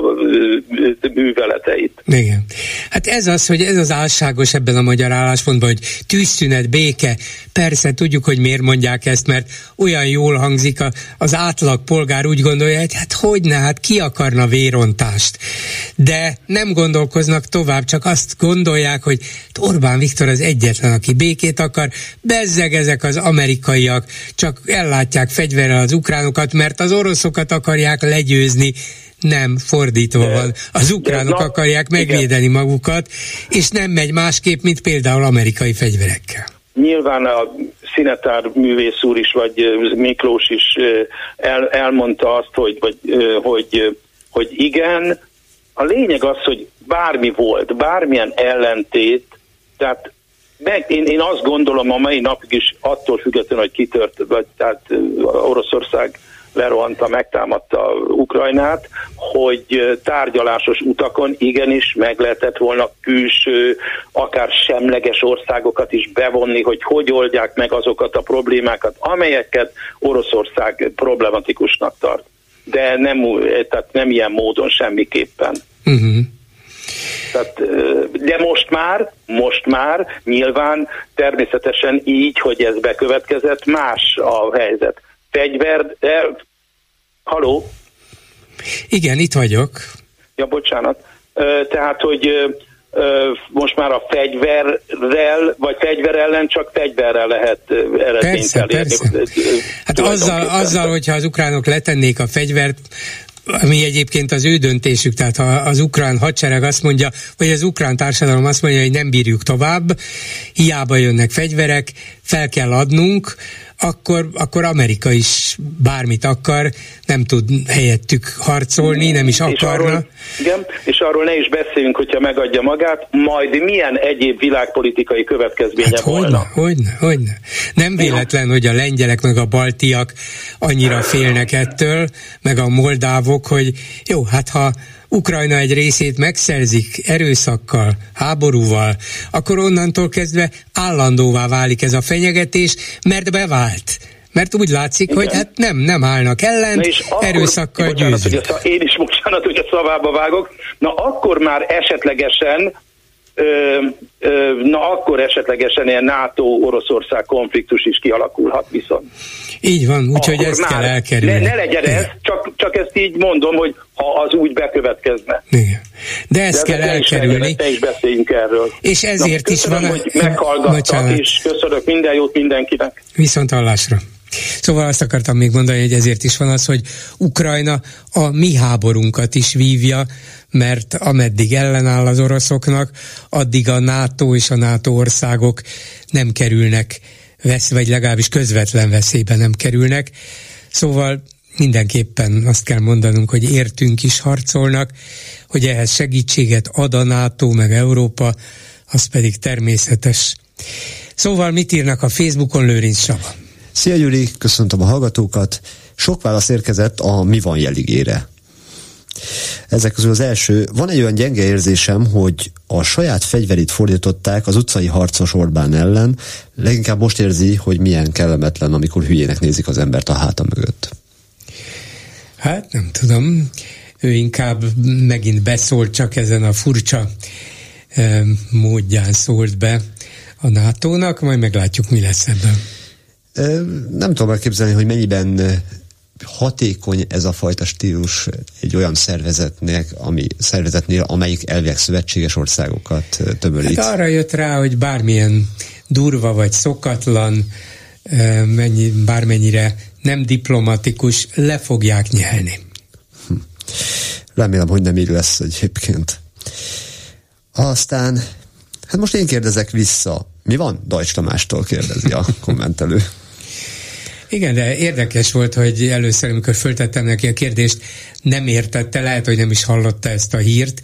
G: műveleteit.
A: Igen. Hát ez az, hogy ez az álságos ebben a magyar álláspontban, hogy tűzszünet, béke, persze tudjuk, hogy miért mondják ezt, mert olyan jól hangzik, a, az átlag polgár úgy gondolja, hogy hát hogyne, hát ki akarna vérontást. De nem gondolkoznak tovább, csak azt gondolják, hogy Orbán Viktor az egyetlen, aki békét akar, bezzeg ezek az amerikaiak, csak ellátják ellátják fegyverrel az ukránokat, mert az oroszokat akarják legyőzni, nem, fordítva van. Az ukránok Na, akarják megvédeni igen. magukat, és nem megy másképp, mint például amerikai fegyverekkel.
G: Nyilván a Szinetár művész úr is, vagy Miklós is el, elmondta azt, hogy, vagy, hogy, hogy igen, a lényeg az, hogy bármi volt, bármilyen ellentét, tehát meg, én, én azt gondolom a mai napig is attól függetlenül, hogy kitört, vagy tehát Oroszország lerohanta, megtámadta Ukrajnát, hogy tárgyalásos utakon igenis meg lehetett volna külső, akár semleges országokat is bevonni, hogy hogy oldják meg azokat a problémákat, amelyeket Oroszország problematikusnak tart. De nem, tehát nem ilyen módon semmiképpen. Uh-huh. Tehát, de most már, most már nyilván természetesen így, hogy ez bekövetkezett, más a helyzet. Fegyver, de... Haló?
A: Igen, itt vagyok.
G: Ja, bocsánat. Tehát, hogy most már a fegyverrel, vagy fegyver ellen csak fegyverrel lehet eredményt persze, elérni.
A: Persze. Hát azzal, azzal, hogyha az ukránok letennék a fegyvert, ami egyébként az ő döntésük, tehát ha az ukrán hadsereg azt mondja, vagy az ukrán társadalom azt mondja, hogy nem bírjuk tovább, hiába jönnek fegyverek, fel kell adnunk, akkor, akkor Amerika is bármit akar, nem tud helyettük harcolni, nem is akarna. És
G: arról, igen, és arról ne is beszéljünk, hogyha megadja magát, majd milyen egyéb világpolitikai következménye hát volna.
A: Hogyne, hogyne, hogyne. Nem véletlen, hogy a lengyelek meg a baltiak annyira félnek ettől, meg a moldávok, hogy jó, hát ha Ukrajna egy részét megszerzik erőszakkal, háborúval, akkor onnantól kezdve állandóvá válik ez a fenyegetés, mert bevált. Mert úgy látszik, Igen. hogy hát nem, nem állnak ellen, erőszakkal győzünk.
G: Én is bocsánat, hogy a szavába vágok. Na akkor már esetlegesen ö, ö, na akkor esetlegesen ilyen NATO-Oroszország konfliktus is kialakulhat viszont.
A: Így van, úgyhogy ezt kell elkerülni.
G: Ne, ne legyen ez, csak, csak ezt így mondom, hogy ha az úgy bekövetkezne.
A: Igen. De ezt De kell elkerülni.
G: Ne is beszéljünk erről.
A: És ezért Na, köszönöm, is van...
G: hogy meghallgattak, Bocsánat. és köszönök minden jót mindenkinek.
A: Viszont hallásra. Szóval azt akartam még mondani, hogy ezért is van az, hogy Ukrajna a mi háborunkat is vívja, mert ameddig ellenáll az oroszoknak, addig a NATO és a NATO országok nem kerülnek vesz, vagy legalábbis közvetlen veszélybe nem kerülnek. Szóval mindenképpen azt kell mondanunk, hogy értünk is harcolnak, hogy ehhez segítséget ad a NATO meg Európa, az pedig természetes. Szóval mit írnak a Facebookon Lőrinc Saba?
H: Szia Gyuri, köszöntöm a hallgatókat. Sok válasz érkezett a Mi van jeligére. Ezek közül az első, van egy olyan gyenge érzésem, hogy a saját fegyverét fordították az utcai harcos Orbán ellen, leginkább most érzi, hogy milyen kellemetlen, amikor hülyének nézik az embert a háta mögött.
A: Hát nem tudom, ő inkább megint beszólt csak ezen a furcsa eh, módján szólt be a NATO-nak, majd meglátjuk, mi lesz ebben.
H: Nem tudom elképzelni, hogy mennyiben hatékony ez a fajta stílus egy olyan szervezetnek, ami, szervezetnél, amelyik elvileg szövetséges országokat tömörít.
A: Hát arra jött rá, hogy bármilyen durva vagy szokatlan, mennyi, bármennyire nem diplomatikus, le fogják nyelni. Hm.
H: Remélem, hogy nem így lesz egyébként. Aztán, hát most én kérdezek vissza. Mi van? Dajcs Tamástól kérdezi a kommentelő.
A: Igen, de érdekes volt, hogy először, amikor föltettem neki a kérdést, nem értette, lehet, hogy nem is hallotta ezt a hírt,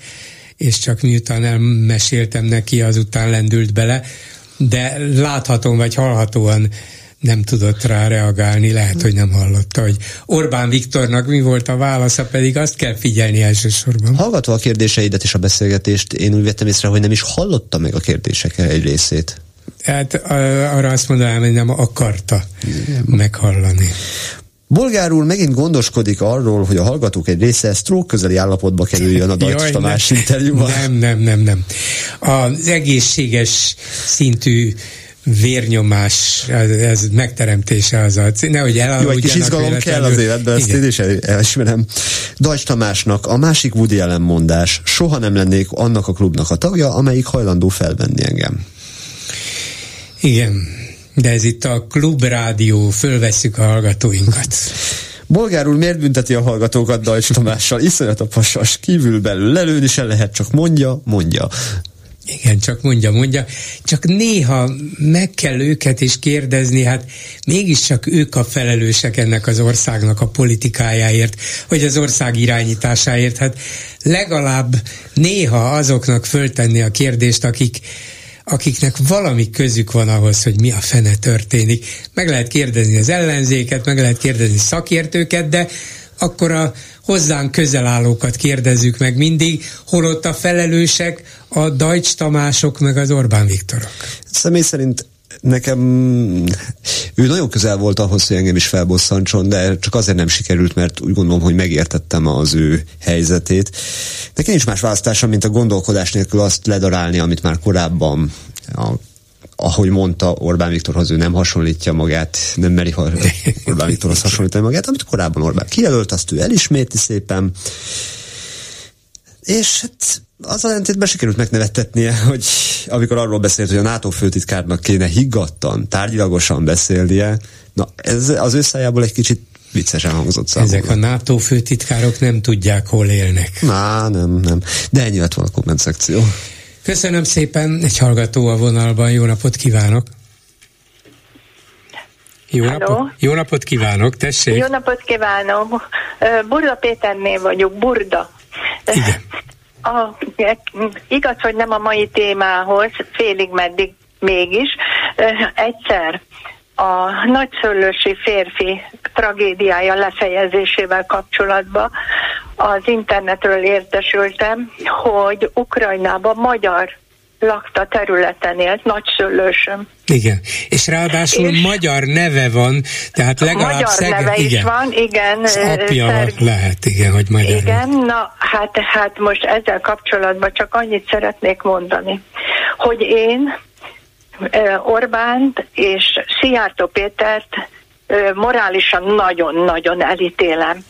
A: és csak miután elmeséltem neki, azután lendült bele, de láthatóan vagy hallhatóan nem tudott rá reagálni, lehet, hogy nem hallotta, hogy Orbán Viktornak mi volt a válasza, pedig azt kell figyelni elsősorban.
H: Hallgatva a kérdéseidet és a beszélgetést, én úgy vettem észre, hogy nem is hallotta meg a kérdések egy részét.
A: Hát arra azt mondanám, hogy nem akarta Igen. meghallani.
H: Bolgár úr megint gondoskodik arról, hogy a hallgatók egy része stroke közeli állapotba kerüljön a Dajcs Tamás interjúban.
A: Nem, nem, nem, nem. Az egészséges szintű vérnyomás, ez, ez megteremtése az a nehogy
H: el. Jó, egy kis izgalom kell az életben, ezt én is elismerem. Dajcs Tamásnak a másik Woody Allen mondás, soha nem lennék annak a klubnak a tagja, amelyik hajlandó felvenni engem.
A: Igen, de ez itt a klubrádió, fölvesszük a hallgatóinkat.
H: Bolgár úr miért bünteti a hallgatókat Dajcs Tamással? Iszonyat a pasas, kívül belül lelőni se lehet, csak mondja, mondja.
A: Igen, csak mondja, mondja. Csak néha meg kell őket is kérdezni, hát mégiscsak ők a felelősek ennek az országnak a politikájáért, vagy az ország irányításáért. Hát legalább néha azoknak föltenni a kérdést, akik akiknek valami közük van ahhoz, hogy mi a fene történik. Meg lehet kérdezni az ellenzéket, meg lehet kérdezni szakértőket, de akkor a hozzánk közel állókat kérdezzük meg mindig, holott a felelősek a Dajcs Tamások meg az Orbán Viktorok.
H: Személy szerint nekem ő nagyon közel volt ahhoz, hogy engem is felbosszantson, de csak azért nem sikerült, mert úgy gondolom, hogy megértettem az ő helyzetét. Nekem nincs más választásom, mint a gondolkodás nélkül azt ledarálni, amit már korábban a ahogy mondta Orbán Viktorhoz, ő nem hasonlítja magát, nem meri Orbán Viktorhoz hasonlítani magát, amit korábban Orbán kijelölt, azt ő elisméti szépen. És hát az ellentétben sikerült megnevettetnie, hogy amikor arról beszélt, hogy a NATO főtitkárnak kéne higgadtan, tárgyilagosan beszélnie, na ez az ő szájából egy kicsit viccesen hangzott számomra.
A: Ezek a NATO főtitkárok nem tudják, hol élnek.
H: Má, nem, nem. De ennyi lett volna a komment szekció.
A: Köszönöm szépen, egy hallgató a vonalban, jó napot kívánok! Jó, napot, jó napot kívánok, tessék!
I: Jó napot kívánok! Burda Péternél vagyok, Burda.
A: Igen.
I: A, igaz, hogy nem a mai témához, félig meddig mégis. Egyszer a nagyszülősi férfi tragédiája lefejezésével kapcsolatban az internetről értesültem, hogy Ukrajnában magyar lakta területen élt, nagyszülősöm.
A: Igen, és ráadásul és magyar neve van, tehát legalább
I: Magyar
A: szeg...
I: neve
A: igen.
I: is van, igen.
A: Az apja
I: Szerg...
A: lehet, igen, hogy magyar.
I: Igen, na hát, hát most ezzel kapcsolatban csak annyit szeretnék mondani, hogy én Orbánt és Szijjártó Pétert morálisan nagyon-nagyon elítélem.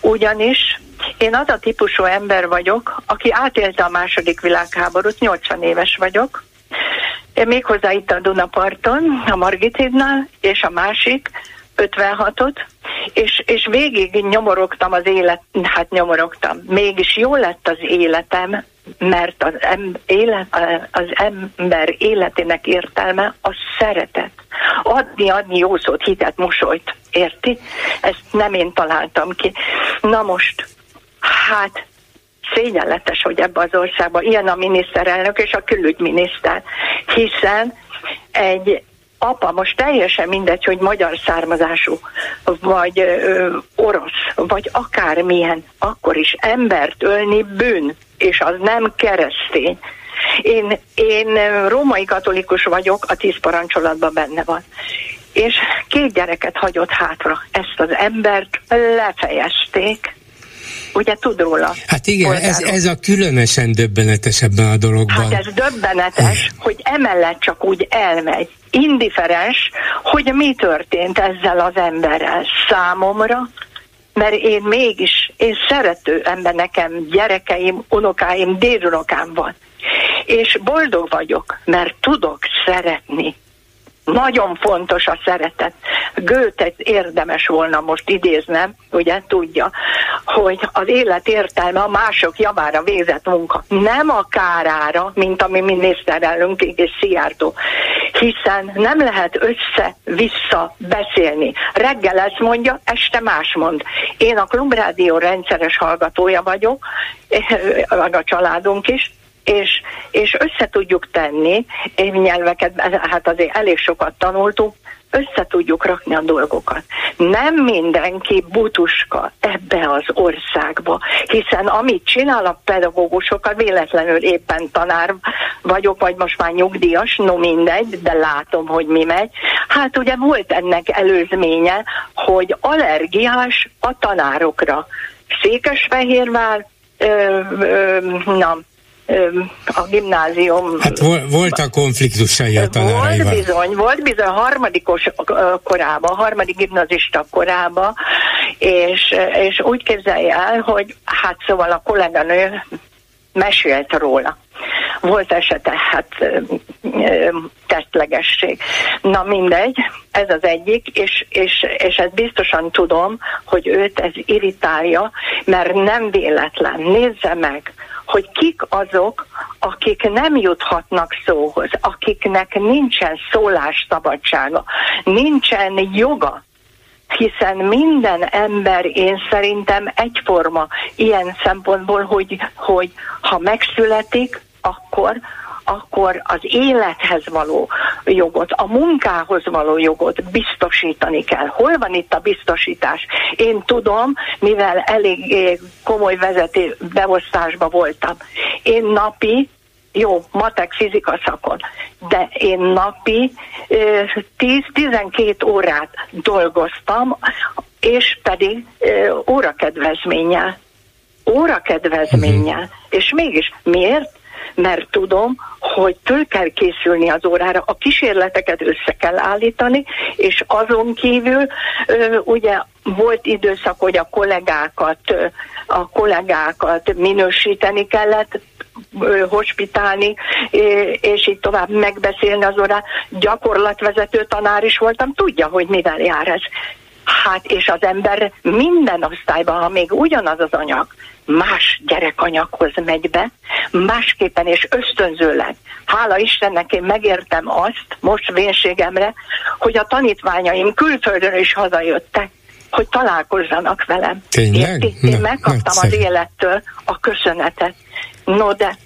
I: Ugyanis én az a típusú ember vagyok, aki átélte a második világháborút, 80 éves vagyok, méghozzá itt a Dunaparton, a Margitidnál, és a másik 56-ot, és, és végig nyomorogtam az élet, hát nyomorogtam. Mégis jó lett az életem, mert az, em, élet, az ember életének értelme a szeretet. Adni, adni jó szót, hitet, mosolyt. Érti? Ezt nem én találtam ki. Na most, hát szégyenletes, hogy ebbe az országban ilyen a miniszterelnök és a külügyminiszter, hiszen egy apa, most teljesen mindegy, hogy magyar származású, vagy ö, orosz, vagy akármilyen, akkor is embert ölni bűn, és az nem keresztény. Én, én római katolikus vagyok, a tíz parancsolatban benne van. És két gyereket hagyott hátra. Ezt az embert lefejezték, ugye tud róla.
A: Hát igen, ez, ez a különösen döbbenetes ebben a dologban.
I: Hát ez döbbenetes, hogy emellett csak úgy elmegy. Indiferens, hogy mi történt ezzel az emberrel számomra, mert én mégis, én szerető ember, nekem gyerekeim, unokáim, dédunokám van. És boldog vagyok, mert tudok szeretni. Nagyon fontos a szeretet. Götet érdemes volna most idéznem, ugye tudja, hogy az élet értelme a mások javára végzett munka. Nem a kárára, mint ami miniszterelnök és Szijjártó. Hiszen nem lehet össze-vissza beszélni. Reggel ezt mondja, este más mond. Én a Klubrádió rendszeres hallgatója vagyok, meg a családunk is, és, és össze tudjuk tenni, nyelveket, hát azért elég sokat tanultunk, össze tudjuk rakni a dolgokat. Nem mindenki butuska ebbe az országba, hiszen amit csinál a pedagógusokat, véletlenül éppen tanár vagyok, vagy most már nyugdíjas, no mindegy, de látom, hogy mi megy. Hát ugye volt ennek előzménye, hogy allergiás a tanárokra. Székesfehérvár, ö, ö, na, a gimnázium...
A: Hát voltak konfliktusai a tanáraival.
I: Volt bizony, volt bizony harmadikos korában, harmadik gimnazista korában, és, és úgy képzelje el, hogy hát szóval a kolléganő mesélt róla. Volt esete, hát tettlegesség. Na mindegy, ez az egyik, és, és, és ezt biztosan tudom, hogy őt ez irritálja, mert nem véletlen. Nézze meg, hogy kik azok, akik nem juthatnak szóhoz, akiknek nincsen szólásszabadsága, nincsen joga hiszen minden ember én szerintem egyforma ilyen szempontból, hogy, hogy ha megszületik, akkor akkor az élethez való jogot, a munkához való jogot biztosítani kell. Hol van itt a biztosítás? Én tudom, mivel elég komoly vezető beosztásban voltam. Én napi jó, matek, fizika szakon, de én napi 10-12 órát dolgoztam, és pedig órakedvezménnyel. Órakedvezménnyel. Uh-huh. És mégis miért? mert tudom, hogy föl kell készülni az órára, a kísérleteket össze kell állítani, és azon kívül ugye volt időszak, hogy a kollégákat, a kollégákat minősíteni kellett, hospitálni, és így tovább megbeszélni az órát. Gyakorlatvezető tanár is voltam, tudja, hogy mivel jár ez. Hát és az ember minden osztályban, ha még ugyanaz az anyag, más gyerekanyaghoz megy be, másképpen és ösztönzőleg. Hála Istennek én megértem azt, most vénségemre, hogy a tanítványaim külföldön is hazajöttek, hogy találkozzanak velem.
A: Tényleg?
I: Érti? Én megkaptam az élettől a köszönetet. No de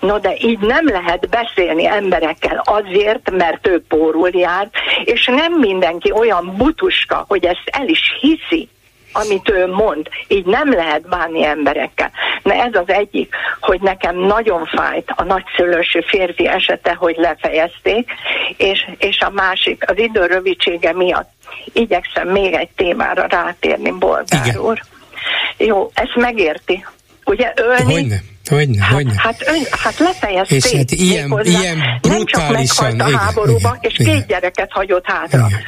I: No de így nem lehet beszélni emberekkel azért, mert ő pórul jár, és nem mindenki olyan butuska, hogy ezt el is hiszi, amit ő mond. Így nem lehet bánni emberekkel. Na ez az egyik, hogy nekem nagyon fájt a nagyszülősű férfi esete, hogy lefejezték, és, és a másik, az idő rövidsége miatt igyekszem még egy témára rátérni, Bolgár úr. Jó, ezt megérti. Ugye ölni...
A: Hogyne. Hogyne,
I: hát,
A: hogyne.
I: Hát, ön, hát lefejezték.
A: És hát ilyen, ilyen brutálisan.
I: Nem csak meghalt a háborúba, igen, és igen. két gyereket hagyott hátra. Igen.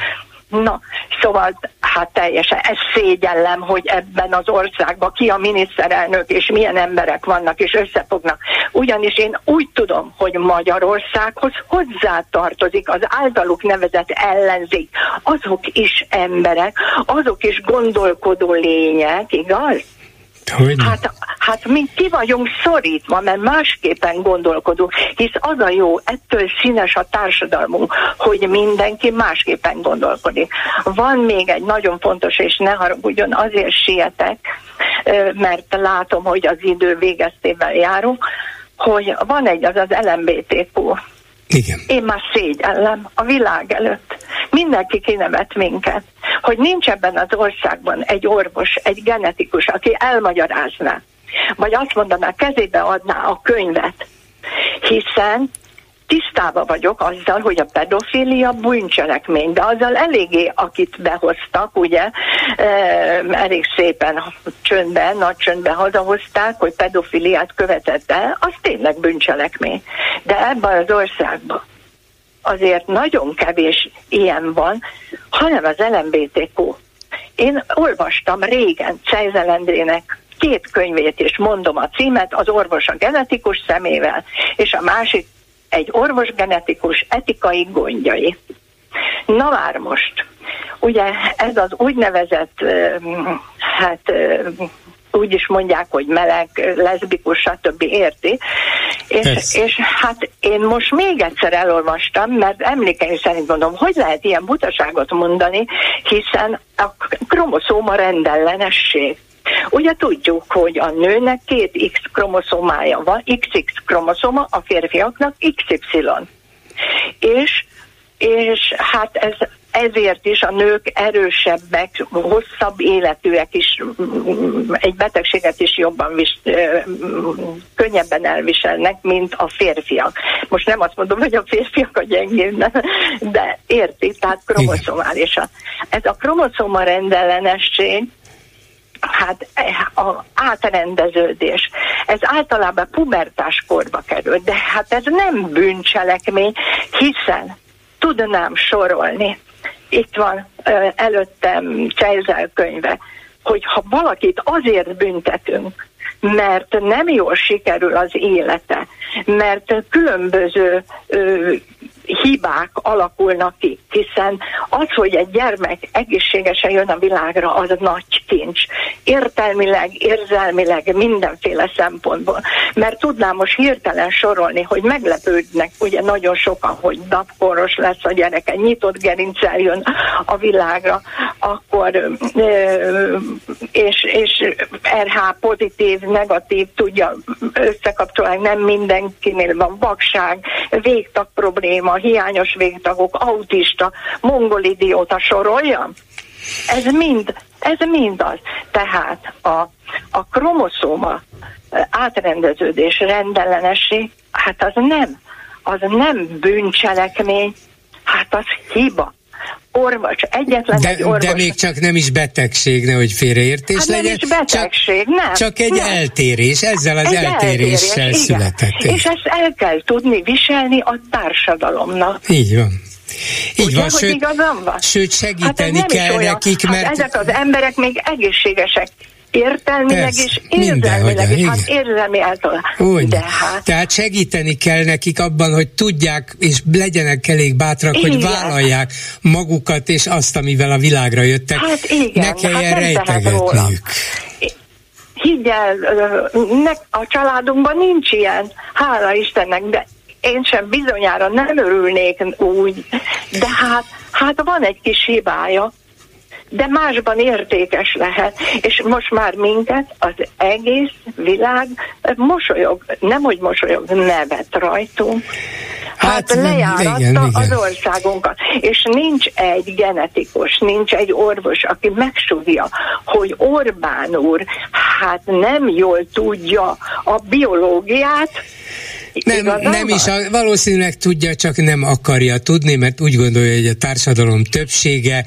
I: Na, szóval hát teljesen ez szégyellem, hogy ebben az országban ki a miniszterelnök és milyen emberek vannak és összefognak. Ugyanis én úgy tudom, hogy Magyarországhoz hozzá tartozik az általuk nevezett ellenzék. Azok is emberek, azok is gondolkodó lények, igaz?
A: Hogy?
I: Hát, hát mi ki vagyunk szorítva, mert másképpen gondolkodunk, hisz az a jó, ettől színes a társadalmunk, hogy mindenki másképpen gondolkodik. Van még egy nagyon fontos, és ne haragudjon, azért sietek, mert látom, hogy az idő végeztével járunk, hogy van egy, az az LMBTQ
A: igen.
I: Én már szégyellem a világ előtt. Mindenki kinevet minket, hogy nincs ebben az országban egy orvos, egy genetikus, aki elmagyarázná, vagy azt mondaná, kezébe adná a könyvet, hiszen tisztába vagyok azzal, hogy a pedofilia bűncselekmény, de azzal eléggé, akit behoztak, ugye, e, elég szépen csöndben, nagy csöndben hazahozták, hogy pedofiliát követett el, az tényleg bűncselekmény. De ebben az országban azért nagyon kevés ilyen van, hanem az LMBTQ. Én olvastam régen Cejzel Endrének két könyvét, és mondom a címet, az orvos a genetikus szemével, és a másik egy orvosgenetikus etikai gondjai. Na már most, ugye ez az úgynevezett, hát úgy is mondják, hogy meleg, leszbikus, stb. érti. És, és hát én most még egyszer elolvastam, mert emlékeim szerint mondom, hogy lehet ilyen butaságot mondani, hiszen a kromoszóma rendellenesség. Ugye tudjuk, hogy a nőnek két X kromoszomája van, XX kromoszoma, a férfiaknak XY. És, és hát ez ezért is a nők erősebbek, hosszabb életűek is, egy betegséget is jobban vis, könnyebben elviselnek, mint a férfiak. Most nem azt mondom, hogy a férfiak a gyengébb, de érti, tehát kromoszomális. Ez a kromoszoma rendellenesség, hát eh, a átrendeződés. Ez általában pubertás korba kerül, de hát ez nem bűncselekmény, hiszen tudnám sorolni. Itt van előttem Csejzel könyve, hogy ha valakit azért büntetünk, mert nem jól sikerül az élete, mert különböző hibák alakulnak ki, hiszen az, hogy egy gyermek egészségesen jön a világra, az nagy kincs. Értelmileg, érzelmileg, mindenféle szempontból. Mert tudnám most hirtelen sorolni, hogy meglepődnek ugye nagyon sokan, hogy napkoros lesz a gyereke, nyitott gerincsel jön a világra, akkor és, és RH pozitív, negatív tudja összekapcsolni, nem mindenkinél van vakság, végtag probléma, hiányos végtagok, autista, mongolidióta soroljam? Ez mind, ez mind az. Tehát a, a kromoszóma átrendeződés, rendellenesség, hát az nem, az nem bűncselekmény, hát az hiba orvos, egyetlen
A: de,
I: egy orvos.
A: De még csak nem is betegség, nehogy félreértés
I: hát
A: legyen.
I: nem is betegség,
A: csak,
I: nem.
A: Csak egy
I: nem.
A: eltérés, ezzel az egy eltéréssel eltérés, született.
I: Igen. És ezt el kell tudni viselni a társadalomnak.
A: Így van. Így
I: Ugye,
A: van, sőt,
I: van?
A: sőt segíteni
I: hát
A: kell nekik,
I: hát
A: mert...
I: ezek az emberek még egészségesek Értelmileg Persze, és érzelmileg is. Hát érzelmi által.
A: Úgy. De hát... Tehát segíteni kell nekik abban, hogy tudják, és legyenek elég bátrak, igen. hogy vállalják magukat, és azt, amivel a világra jöttek.
I: Hát igen.
A: Ne kelljen hát rejtegetniük.
I: Higgy el, a családunkban nincs ilyen, hála Istennek, de én sem bizonyára nem örülnék úgy, de hát, hát van egy kis hibája, de másban értékes lehet. És most már minket az egész világ mosolyog, nem hogy mosolyog, nevet rajtunk. Hát, hát lejáratta igen, az igen. országunkat. És nincs egy genetikus, nincs egy orvos, aki megsúgja, hogy Orbán úr hát nem jól tudja a biológiát,
A: nem, nem is, a, valószínűleg tudja, csak nem akarja tudni, mert úgy gondolja, hogy a társadalom többsége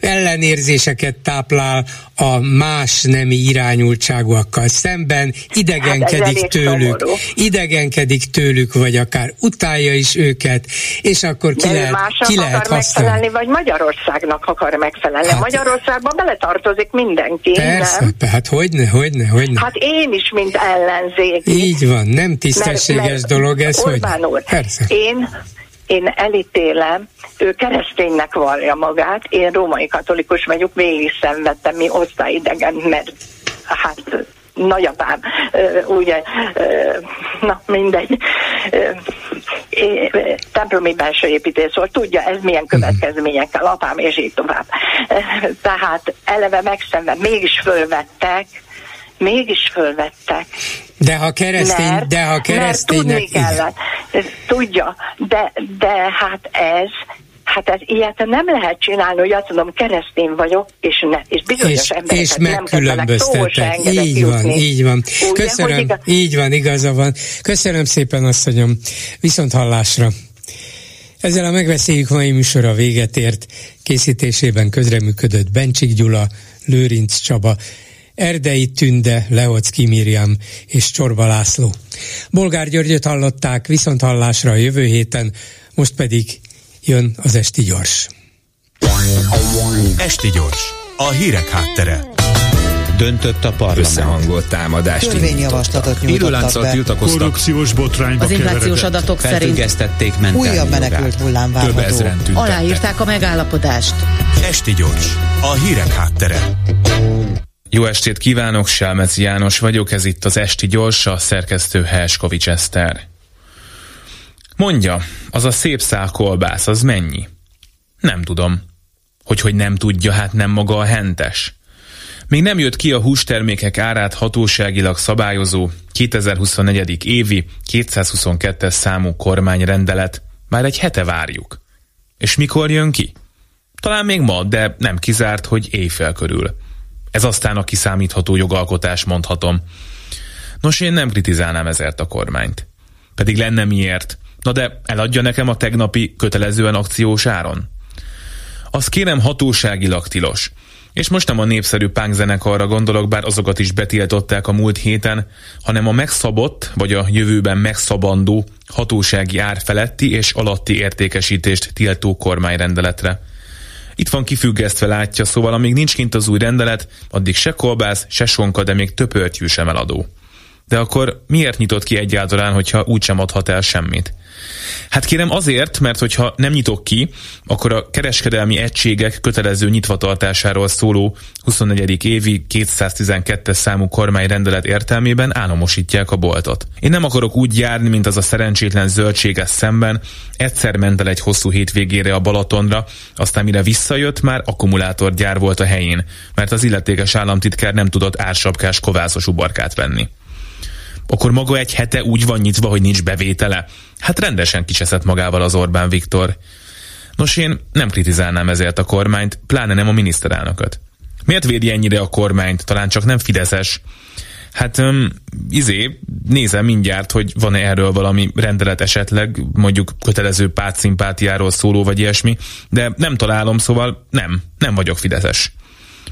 A: ellenérzéseket táplál a más nemi irányultságúakkal szemben, idegenkedik hát tőlük, szomorú. idegenkedik tőlük, vagy akár utálja is őket, és akkor ki De lehet, ki lehet akar használni. megfelelni,
I: vagy Magyarországnak akar megfelelni. Hát, Magyarországban beletartozik mindenki.
A: Persze,
I: nem?
A: hát hogyne, hogyne, hogyne.
I: Hát én is, mint ellenzék.
A: Így van, nem tisztességes mert, mert dolog ez,
I: Orbán hogy? úr, Persze. én én elítélem, ő kereszténynek vallja magát, én római katolikus vagyok, végig szenvedtem, mi osztályidegen, mert hát nagyapám, ugye, na mindegy, templomi belső építész volt, tudja ez milyen következményekkel, apám és így tovább. Tehát eleve megszenved, mégis fölvettek, mégis fölvettek.
A: De ha keresztény, mert, de ha kereszténynek... Mert tudni kellett.
I: Tudja, de, de hát ez, hát ez ilyet nem lehet csinálni, hogy azt mondom, keresztény vagyok, és, ne, és bizonyos és, embereket és megkülönböztetek.
A: Így van, jutni. így van. Ugye, Köszönöm, igaz... így van, igaza van. Köszönöm szépen, asszonyom. Viszont hallásra. Ezzel a megbeszéljük mai műsora véget ért. Készítésében közreműködött Bencsik Gyula, Lőrinc Csaba, Erdei Tünde, Leocki Miriam és Csorba László. Bolgár Györgyöt hallották, viszont hallásra a jövő héten, most pedig jön az Esti Gyors.
J: Esti Gyors, a hírek háttere döntött a parlament.
K: Összehangolt támadást
L: Törvényjavaslatot nyújtottak be.
K: tiltakoztak.
M: Korrupciós botrányba
N: Az inflációs adatok szerint
L: újabb menekült hullám várható.
N: Aláírták a megállapodást.
J: Esti gyors, a hírek háttere.
O: Jó estét kívánok, Selmeci János vagyok, ez itt az Esti Gyors, a szerkesztő Helskovics Eszter. Mondja, az a szép szál kolbász, az mennyi? Nem tudom. Hogy, hogy nem tudja, hát nem maga a hentes. Még nem jött ki a hústermékek árát hatóságilag szabályozó 2024. évi 222-es számú kormányrendelet. Már egy hete várjuk. És mikor jön ki? Talán még ma, de nem kizárt, hogy éjfél körül. Ez aztán a kiszámítható jogalkotás, mondhatom. Nos, én nem kritizálnám ezért a kormányt. Pedig lenne miért. Na de eladja nekem a tegnapi kötelezően akciós áron? Azt kérem hatóságilag tilos. És most nem a népszerű punk zenekarra gondolok, bár azokat is betiltották a múlt héten, hanem a megszabott, vagy a jövőben megszabandó hatósági ár feletti és alatti értékesítést tiltó kormányrendeletre. Itt van kifüggesztve látja, szóval amíg nincs kint az új rendelet, addig se kolbász, se sonka, de még töpörtyű sem eladó. De akkor miért nyitott ki egyáltalán, hogyha úgysem adhat el semmit? Hát kérem azért, mert hogyha nem nyitok ki, akkor a kereskedelmi egységek kötelező nyitvatartásáról szóló 24. évi 212-es számú kormányrendelet értelmében államosítják a boltot. Én nem akarok úgy járni, mint az a szerencsétlen zöldséges szemben, egyszer ment el egy hosszú hétvégére a Balatonra, aztán mire visszajött, már akkumulátorgyár volt a helyén, mert az illetékes államtitkár nem tudott ársapkás kovászos ubarkát venni akkor maga egy hete úgy van nyitva, hogy nincs bevétele. Hát rendesen kicseszett magával az Orbán Viktor. Nos, én nem kritizálnám ezért a kormányt, pláne nem a miniszterelnököt. Miért védi ennyire a kormányt? Talán csak nem fideszes. Hát, um, izé, nézem mindjárt, hogy van-e erről valami rendelet esetleg, mondjuk kötelező pártszimpátiáról szóló, vagy ilyesmi, de nem találom, szóval nem, nem vagyok fideszes.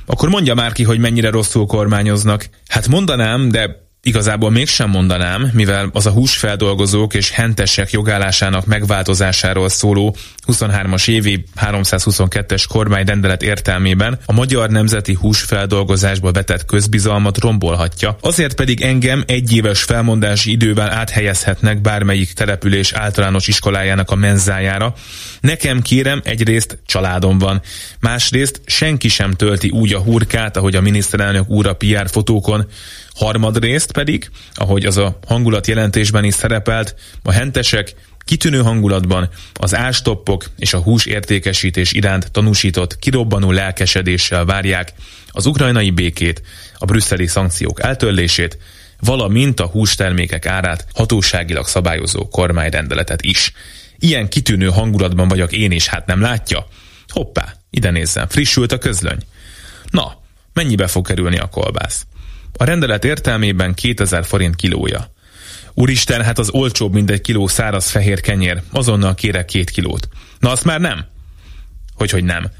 O: Akkor mondja már ki, hogy mennyire rosszul kormányoznak. Hát mondanám, de Igazából mégsem mondanám, mivel az a húsfeldolgozók és hentesek jogállásának megváltozásáról szóló 23-as évi 322-es kormányrendelet értelmében a magyar nemzeti húsfeldolgozásba vetett közbizalmat rombolhatja, azért pedig engem egyéves felmondási idővel áthelyezhetnek bármelyik település általános iskolájának a menzájára. Nekem kérem egyrészt családom van, másrészt senki sem tölti úgy a hurkát, ahogy a miniszterelnök úr a PR fotókon, Harmadrészt pedig, ahogy az a hangulat jelentésben is szerepelt, a hentesek kitűnő hangulatban az ástoppok és a hús értékesítés iránt tanúsított kirobbanó lelkesedéssel várják az ukrajnai békét, a brüsszeli szankciók eltörlését, valamint a hústermékek árát hatóságilag szabályozó kormányrendeletet is. Ilyen kitűnő hangulatban vagyok én is, hát nem látja? Hoppá, ide nézzem, frissült a közlöny. Na, mennyibe fog kerülni a kolbász? A rendelet értelmében 2000 forint kilója. Úristen, hát az olcsóbb, mint egy kiló száraz fehér kenyér. Azonnal kérek két kilót. Na azt már nem? Hogy, nem.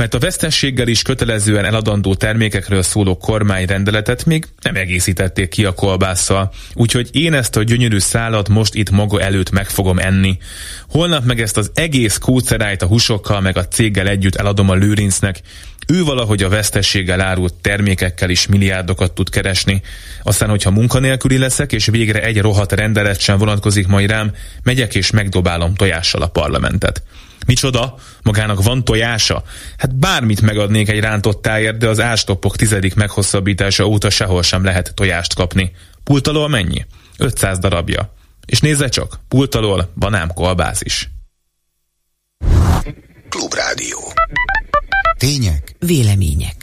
O: Mert a vesztességgel is kötelezően eladandó termékekről szóló kormányrendeletet még nem egészítették ki a kolbásszal, úgyhogy én ezt a gyönyörű szálat most itt maga előtt meg fogom enni. Holnap meg ezt az egész kócerájt a húsokkal meg a céggel együtt eladom a lőrincnek, ő valahogy a vesztességgel árult termékekkel is milliárdokat tud keresni. Aztán, hogyha munkanélküli leszek, és végre egy rohadt rendelet sem vonatkozik majd rám, megyek és megdobálom tojással a parlamentet. Micsoda? Magának van tojása? Hát bármit megadnék egy rántott tájért, de az ástoppok tizedik meghosszabbítása óta sehol sem lehet tojást kapni. Pultalól mennyi? 500 darabja. És nézze csak, pultalól van ám kolbász is.
J: Klubrádió.
P: Tények. Vélemények.